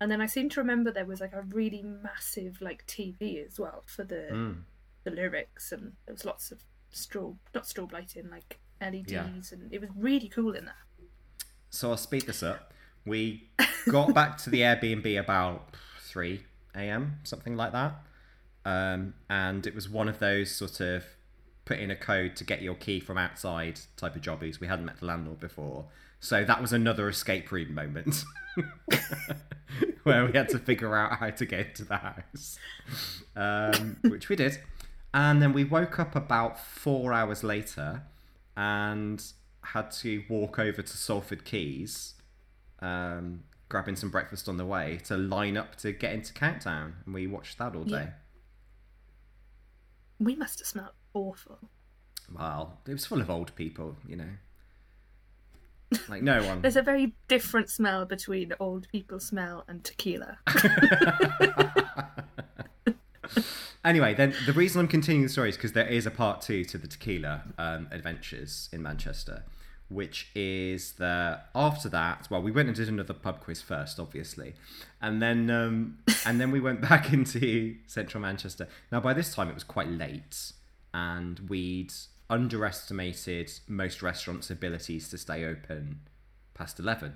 Speaker 3: And then I seem to remember there was like a really massive like TV as well for the
Speaker 2: Mm.
Speaker 3: the lyrics and there was lots of strobe not strobe lighting like LEDs
Speaker 2: Yeah.
Speaker 3: and it was really cool in there.
Speaker 2: So I'll speed this up. We got back to the Airbnb about 3 a.m., something like that. Um, and it was one of those sort of put in a code to get your key from outside type of jobbies. We hadn't met the landlord before. So that was another escape room moment where we had to figure out how to get into the house, um, which we did. And then we woke up about four hours later and had to walk over to Salford Quays, um, grabbing some breakfast on the way to line up to get into Countdown. And we watched that all day.
Speaker 3: Yeah. We must have smelled awful.
Speaker 2: Well, it was full of old people, you know. Like no one.
Speaker 3: There's a very different smell between old people smell and tequila.
Speaker 2: Anyway, then the reason I'm continuing the story is because there is a part two to the tequila um, adventures in Manchester, which is that after that, well, we went and did another pub quiz first, obviously, and then um, and then we went back into central Manchester. Now, by this time, it was quite late, and we'd underestimated most restaurants' abilities to stay open past eleven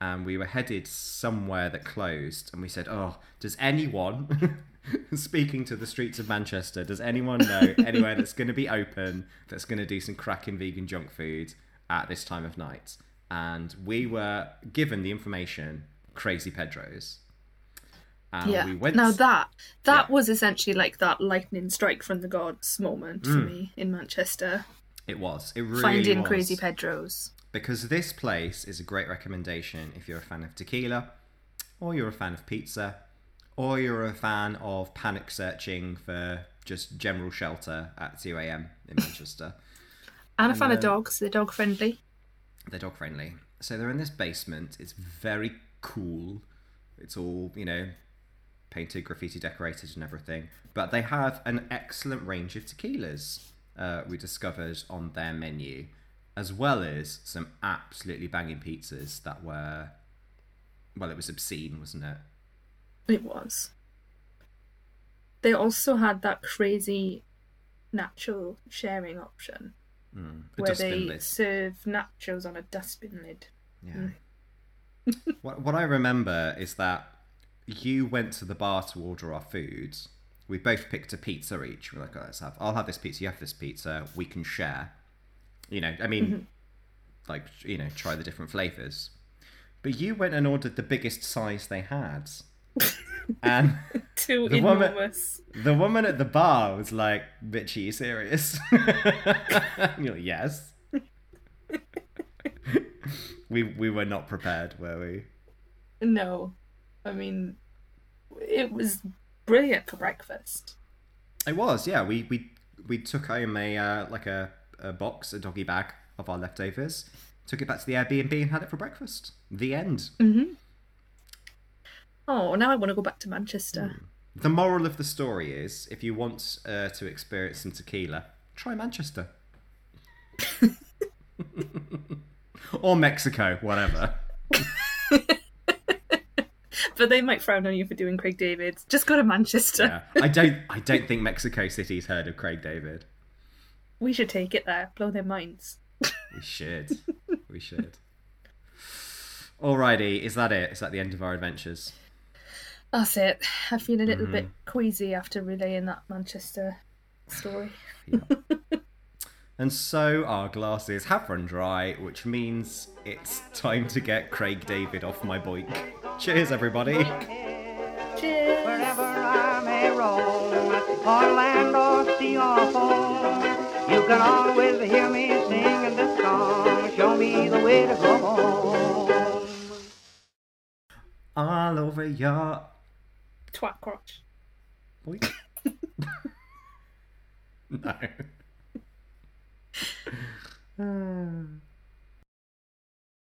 Speaker 2: and we were headed somewhere that closed and we said oh does anyone speaking to the streets of manchester does anyone know anywhere that's going to be open that's going to do some cracking vegan junk food at this time of night and we were given the information crazy pedro's and
Speaker 3: yeah.
Speaker 2: we went
Speaker 3: now that that
Speaker 2: Yeah.
Speaker 3: was essentially like that lightning strike from the gods moment for
Speaker 2: Mm.
Speaker 3: me in Manchester.
Speaker 2: it was it really
Speaker 3: Finding
Speaker 2: was.
Speaker 3: Crazy Pedros.
Speaker 2: because this place is a great recommendation if you're a fan of tequila, or you're a fan of pizza, or you're a fan of panic searching for just general shelter at 2 a.m. in Manchester.
Speaker 3: And a fan of dogs. They're dog friendly.
Speaker 2: They're dog friendly. So they're in this basement. It's very cool. It's all, you know, painted, graffiti decorated, and everything. But they have an excellent range of tequilas uh, we discovered on their menu, as well as some absolutely banging pizzas that were, well, it was obscene, wasn't it?
Speaker 3: It was. They also had that crazy natural sharing option
Speaker 2: Mm.
Speaker 3: Where they
Speaker 2: lid.
Speaker 3: serve nachos on a dustbin lid.
Speaker 2: Yeah. What, what I remember is that you went to the bar to order our food. We both picked a pizza each. We're like, oh, let's have. I'll have this pizza. You have this pizza. We can share. You know, I mean, mm-hmm. like you know, try the different flavors. but you went and ordered the biggest size they had. and
Speaker 3: Too
Speaker 2: The woman-
Speaker 3: enormous.
Speaker 2: the woman at the bar was like, Bitch, are you serious? You're like, yes. we we were not prepared, were we?
Speaker 3: No, I mean, it was brilliant for breakfast.
Speaker 2: It was, yeah. We we we took home a uh, like a, a box, a doggy bag of our leftovers, took it back to the Airbnb and had it for breakfast. The end.
Speaker 3: Oh, now I want to go back to Manchester.
Speaker 2: The moral of the story is if you want uh, to experience some tequila, try Manchester. or Mexico, whatever.
Speaker 3: But they might frown on you for doing Craig David's. Just go to Manchester.
Speaker 2: Yeah. I don't I don't think Mexico City's heard of Craig David.
Speaker 3: We should take it there, blow their minds.
Speaker 2: We should. we should. Alrighty, is that it? Is that the end of our adventures?
Speaker 3: That's it. I feel a little bit
Speaker 2: Mm-hmm.
Speaker 3: queasy after relaying that Manchester story.
Speaker 2: And so our glasses have run dry, which means it's time to get Craig David off my bike. Cheers, everybody.
Speaker 3: Cheers.
Speaker 1: Wherever I may roam, or land or sea or foam, you can always hear me singing this song. Show me the way to go home.
Speaker 2: All over your
Speaker 3: Twat crotch.
Speaker 2: bike. no uh.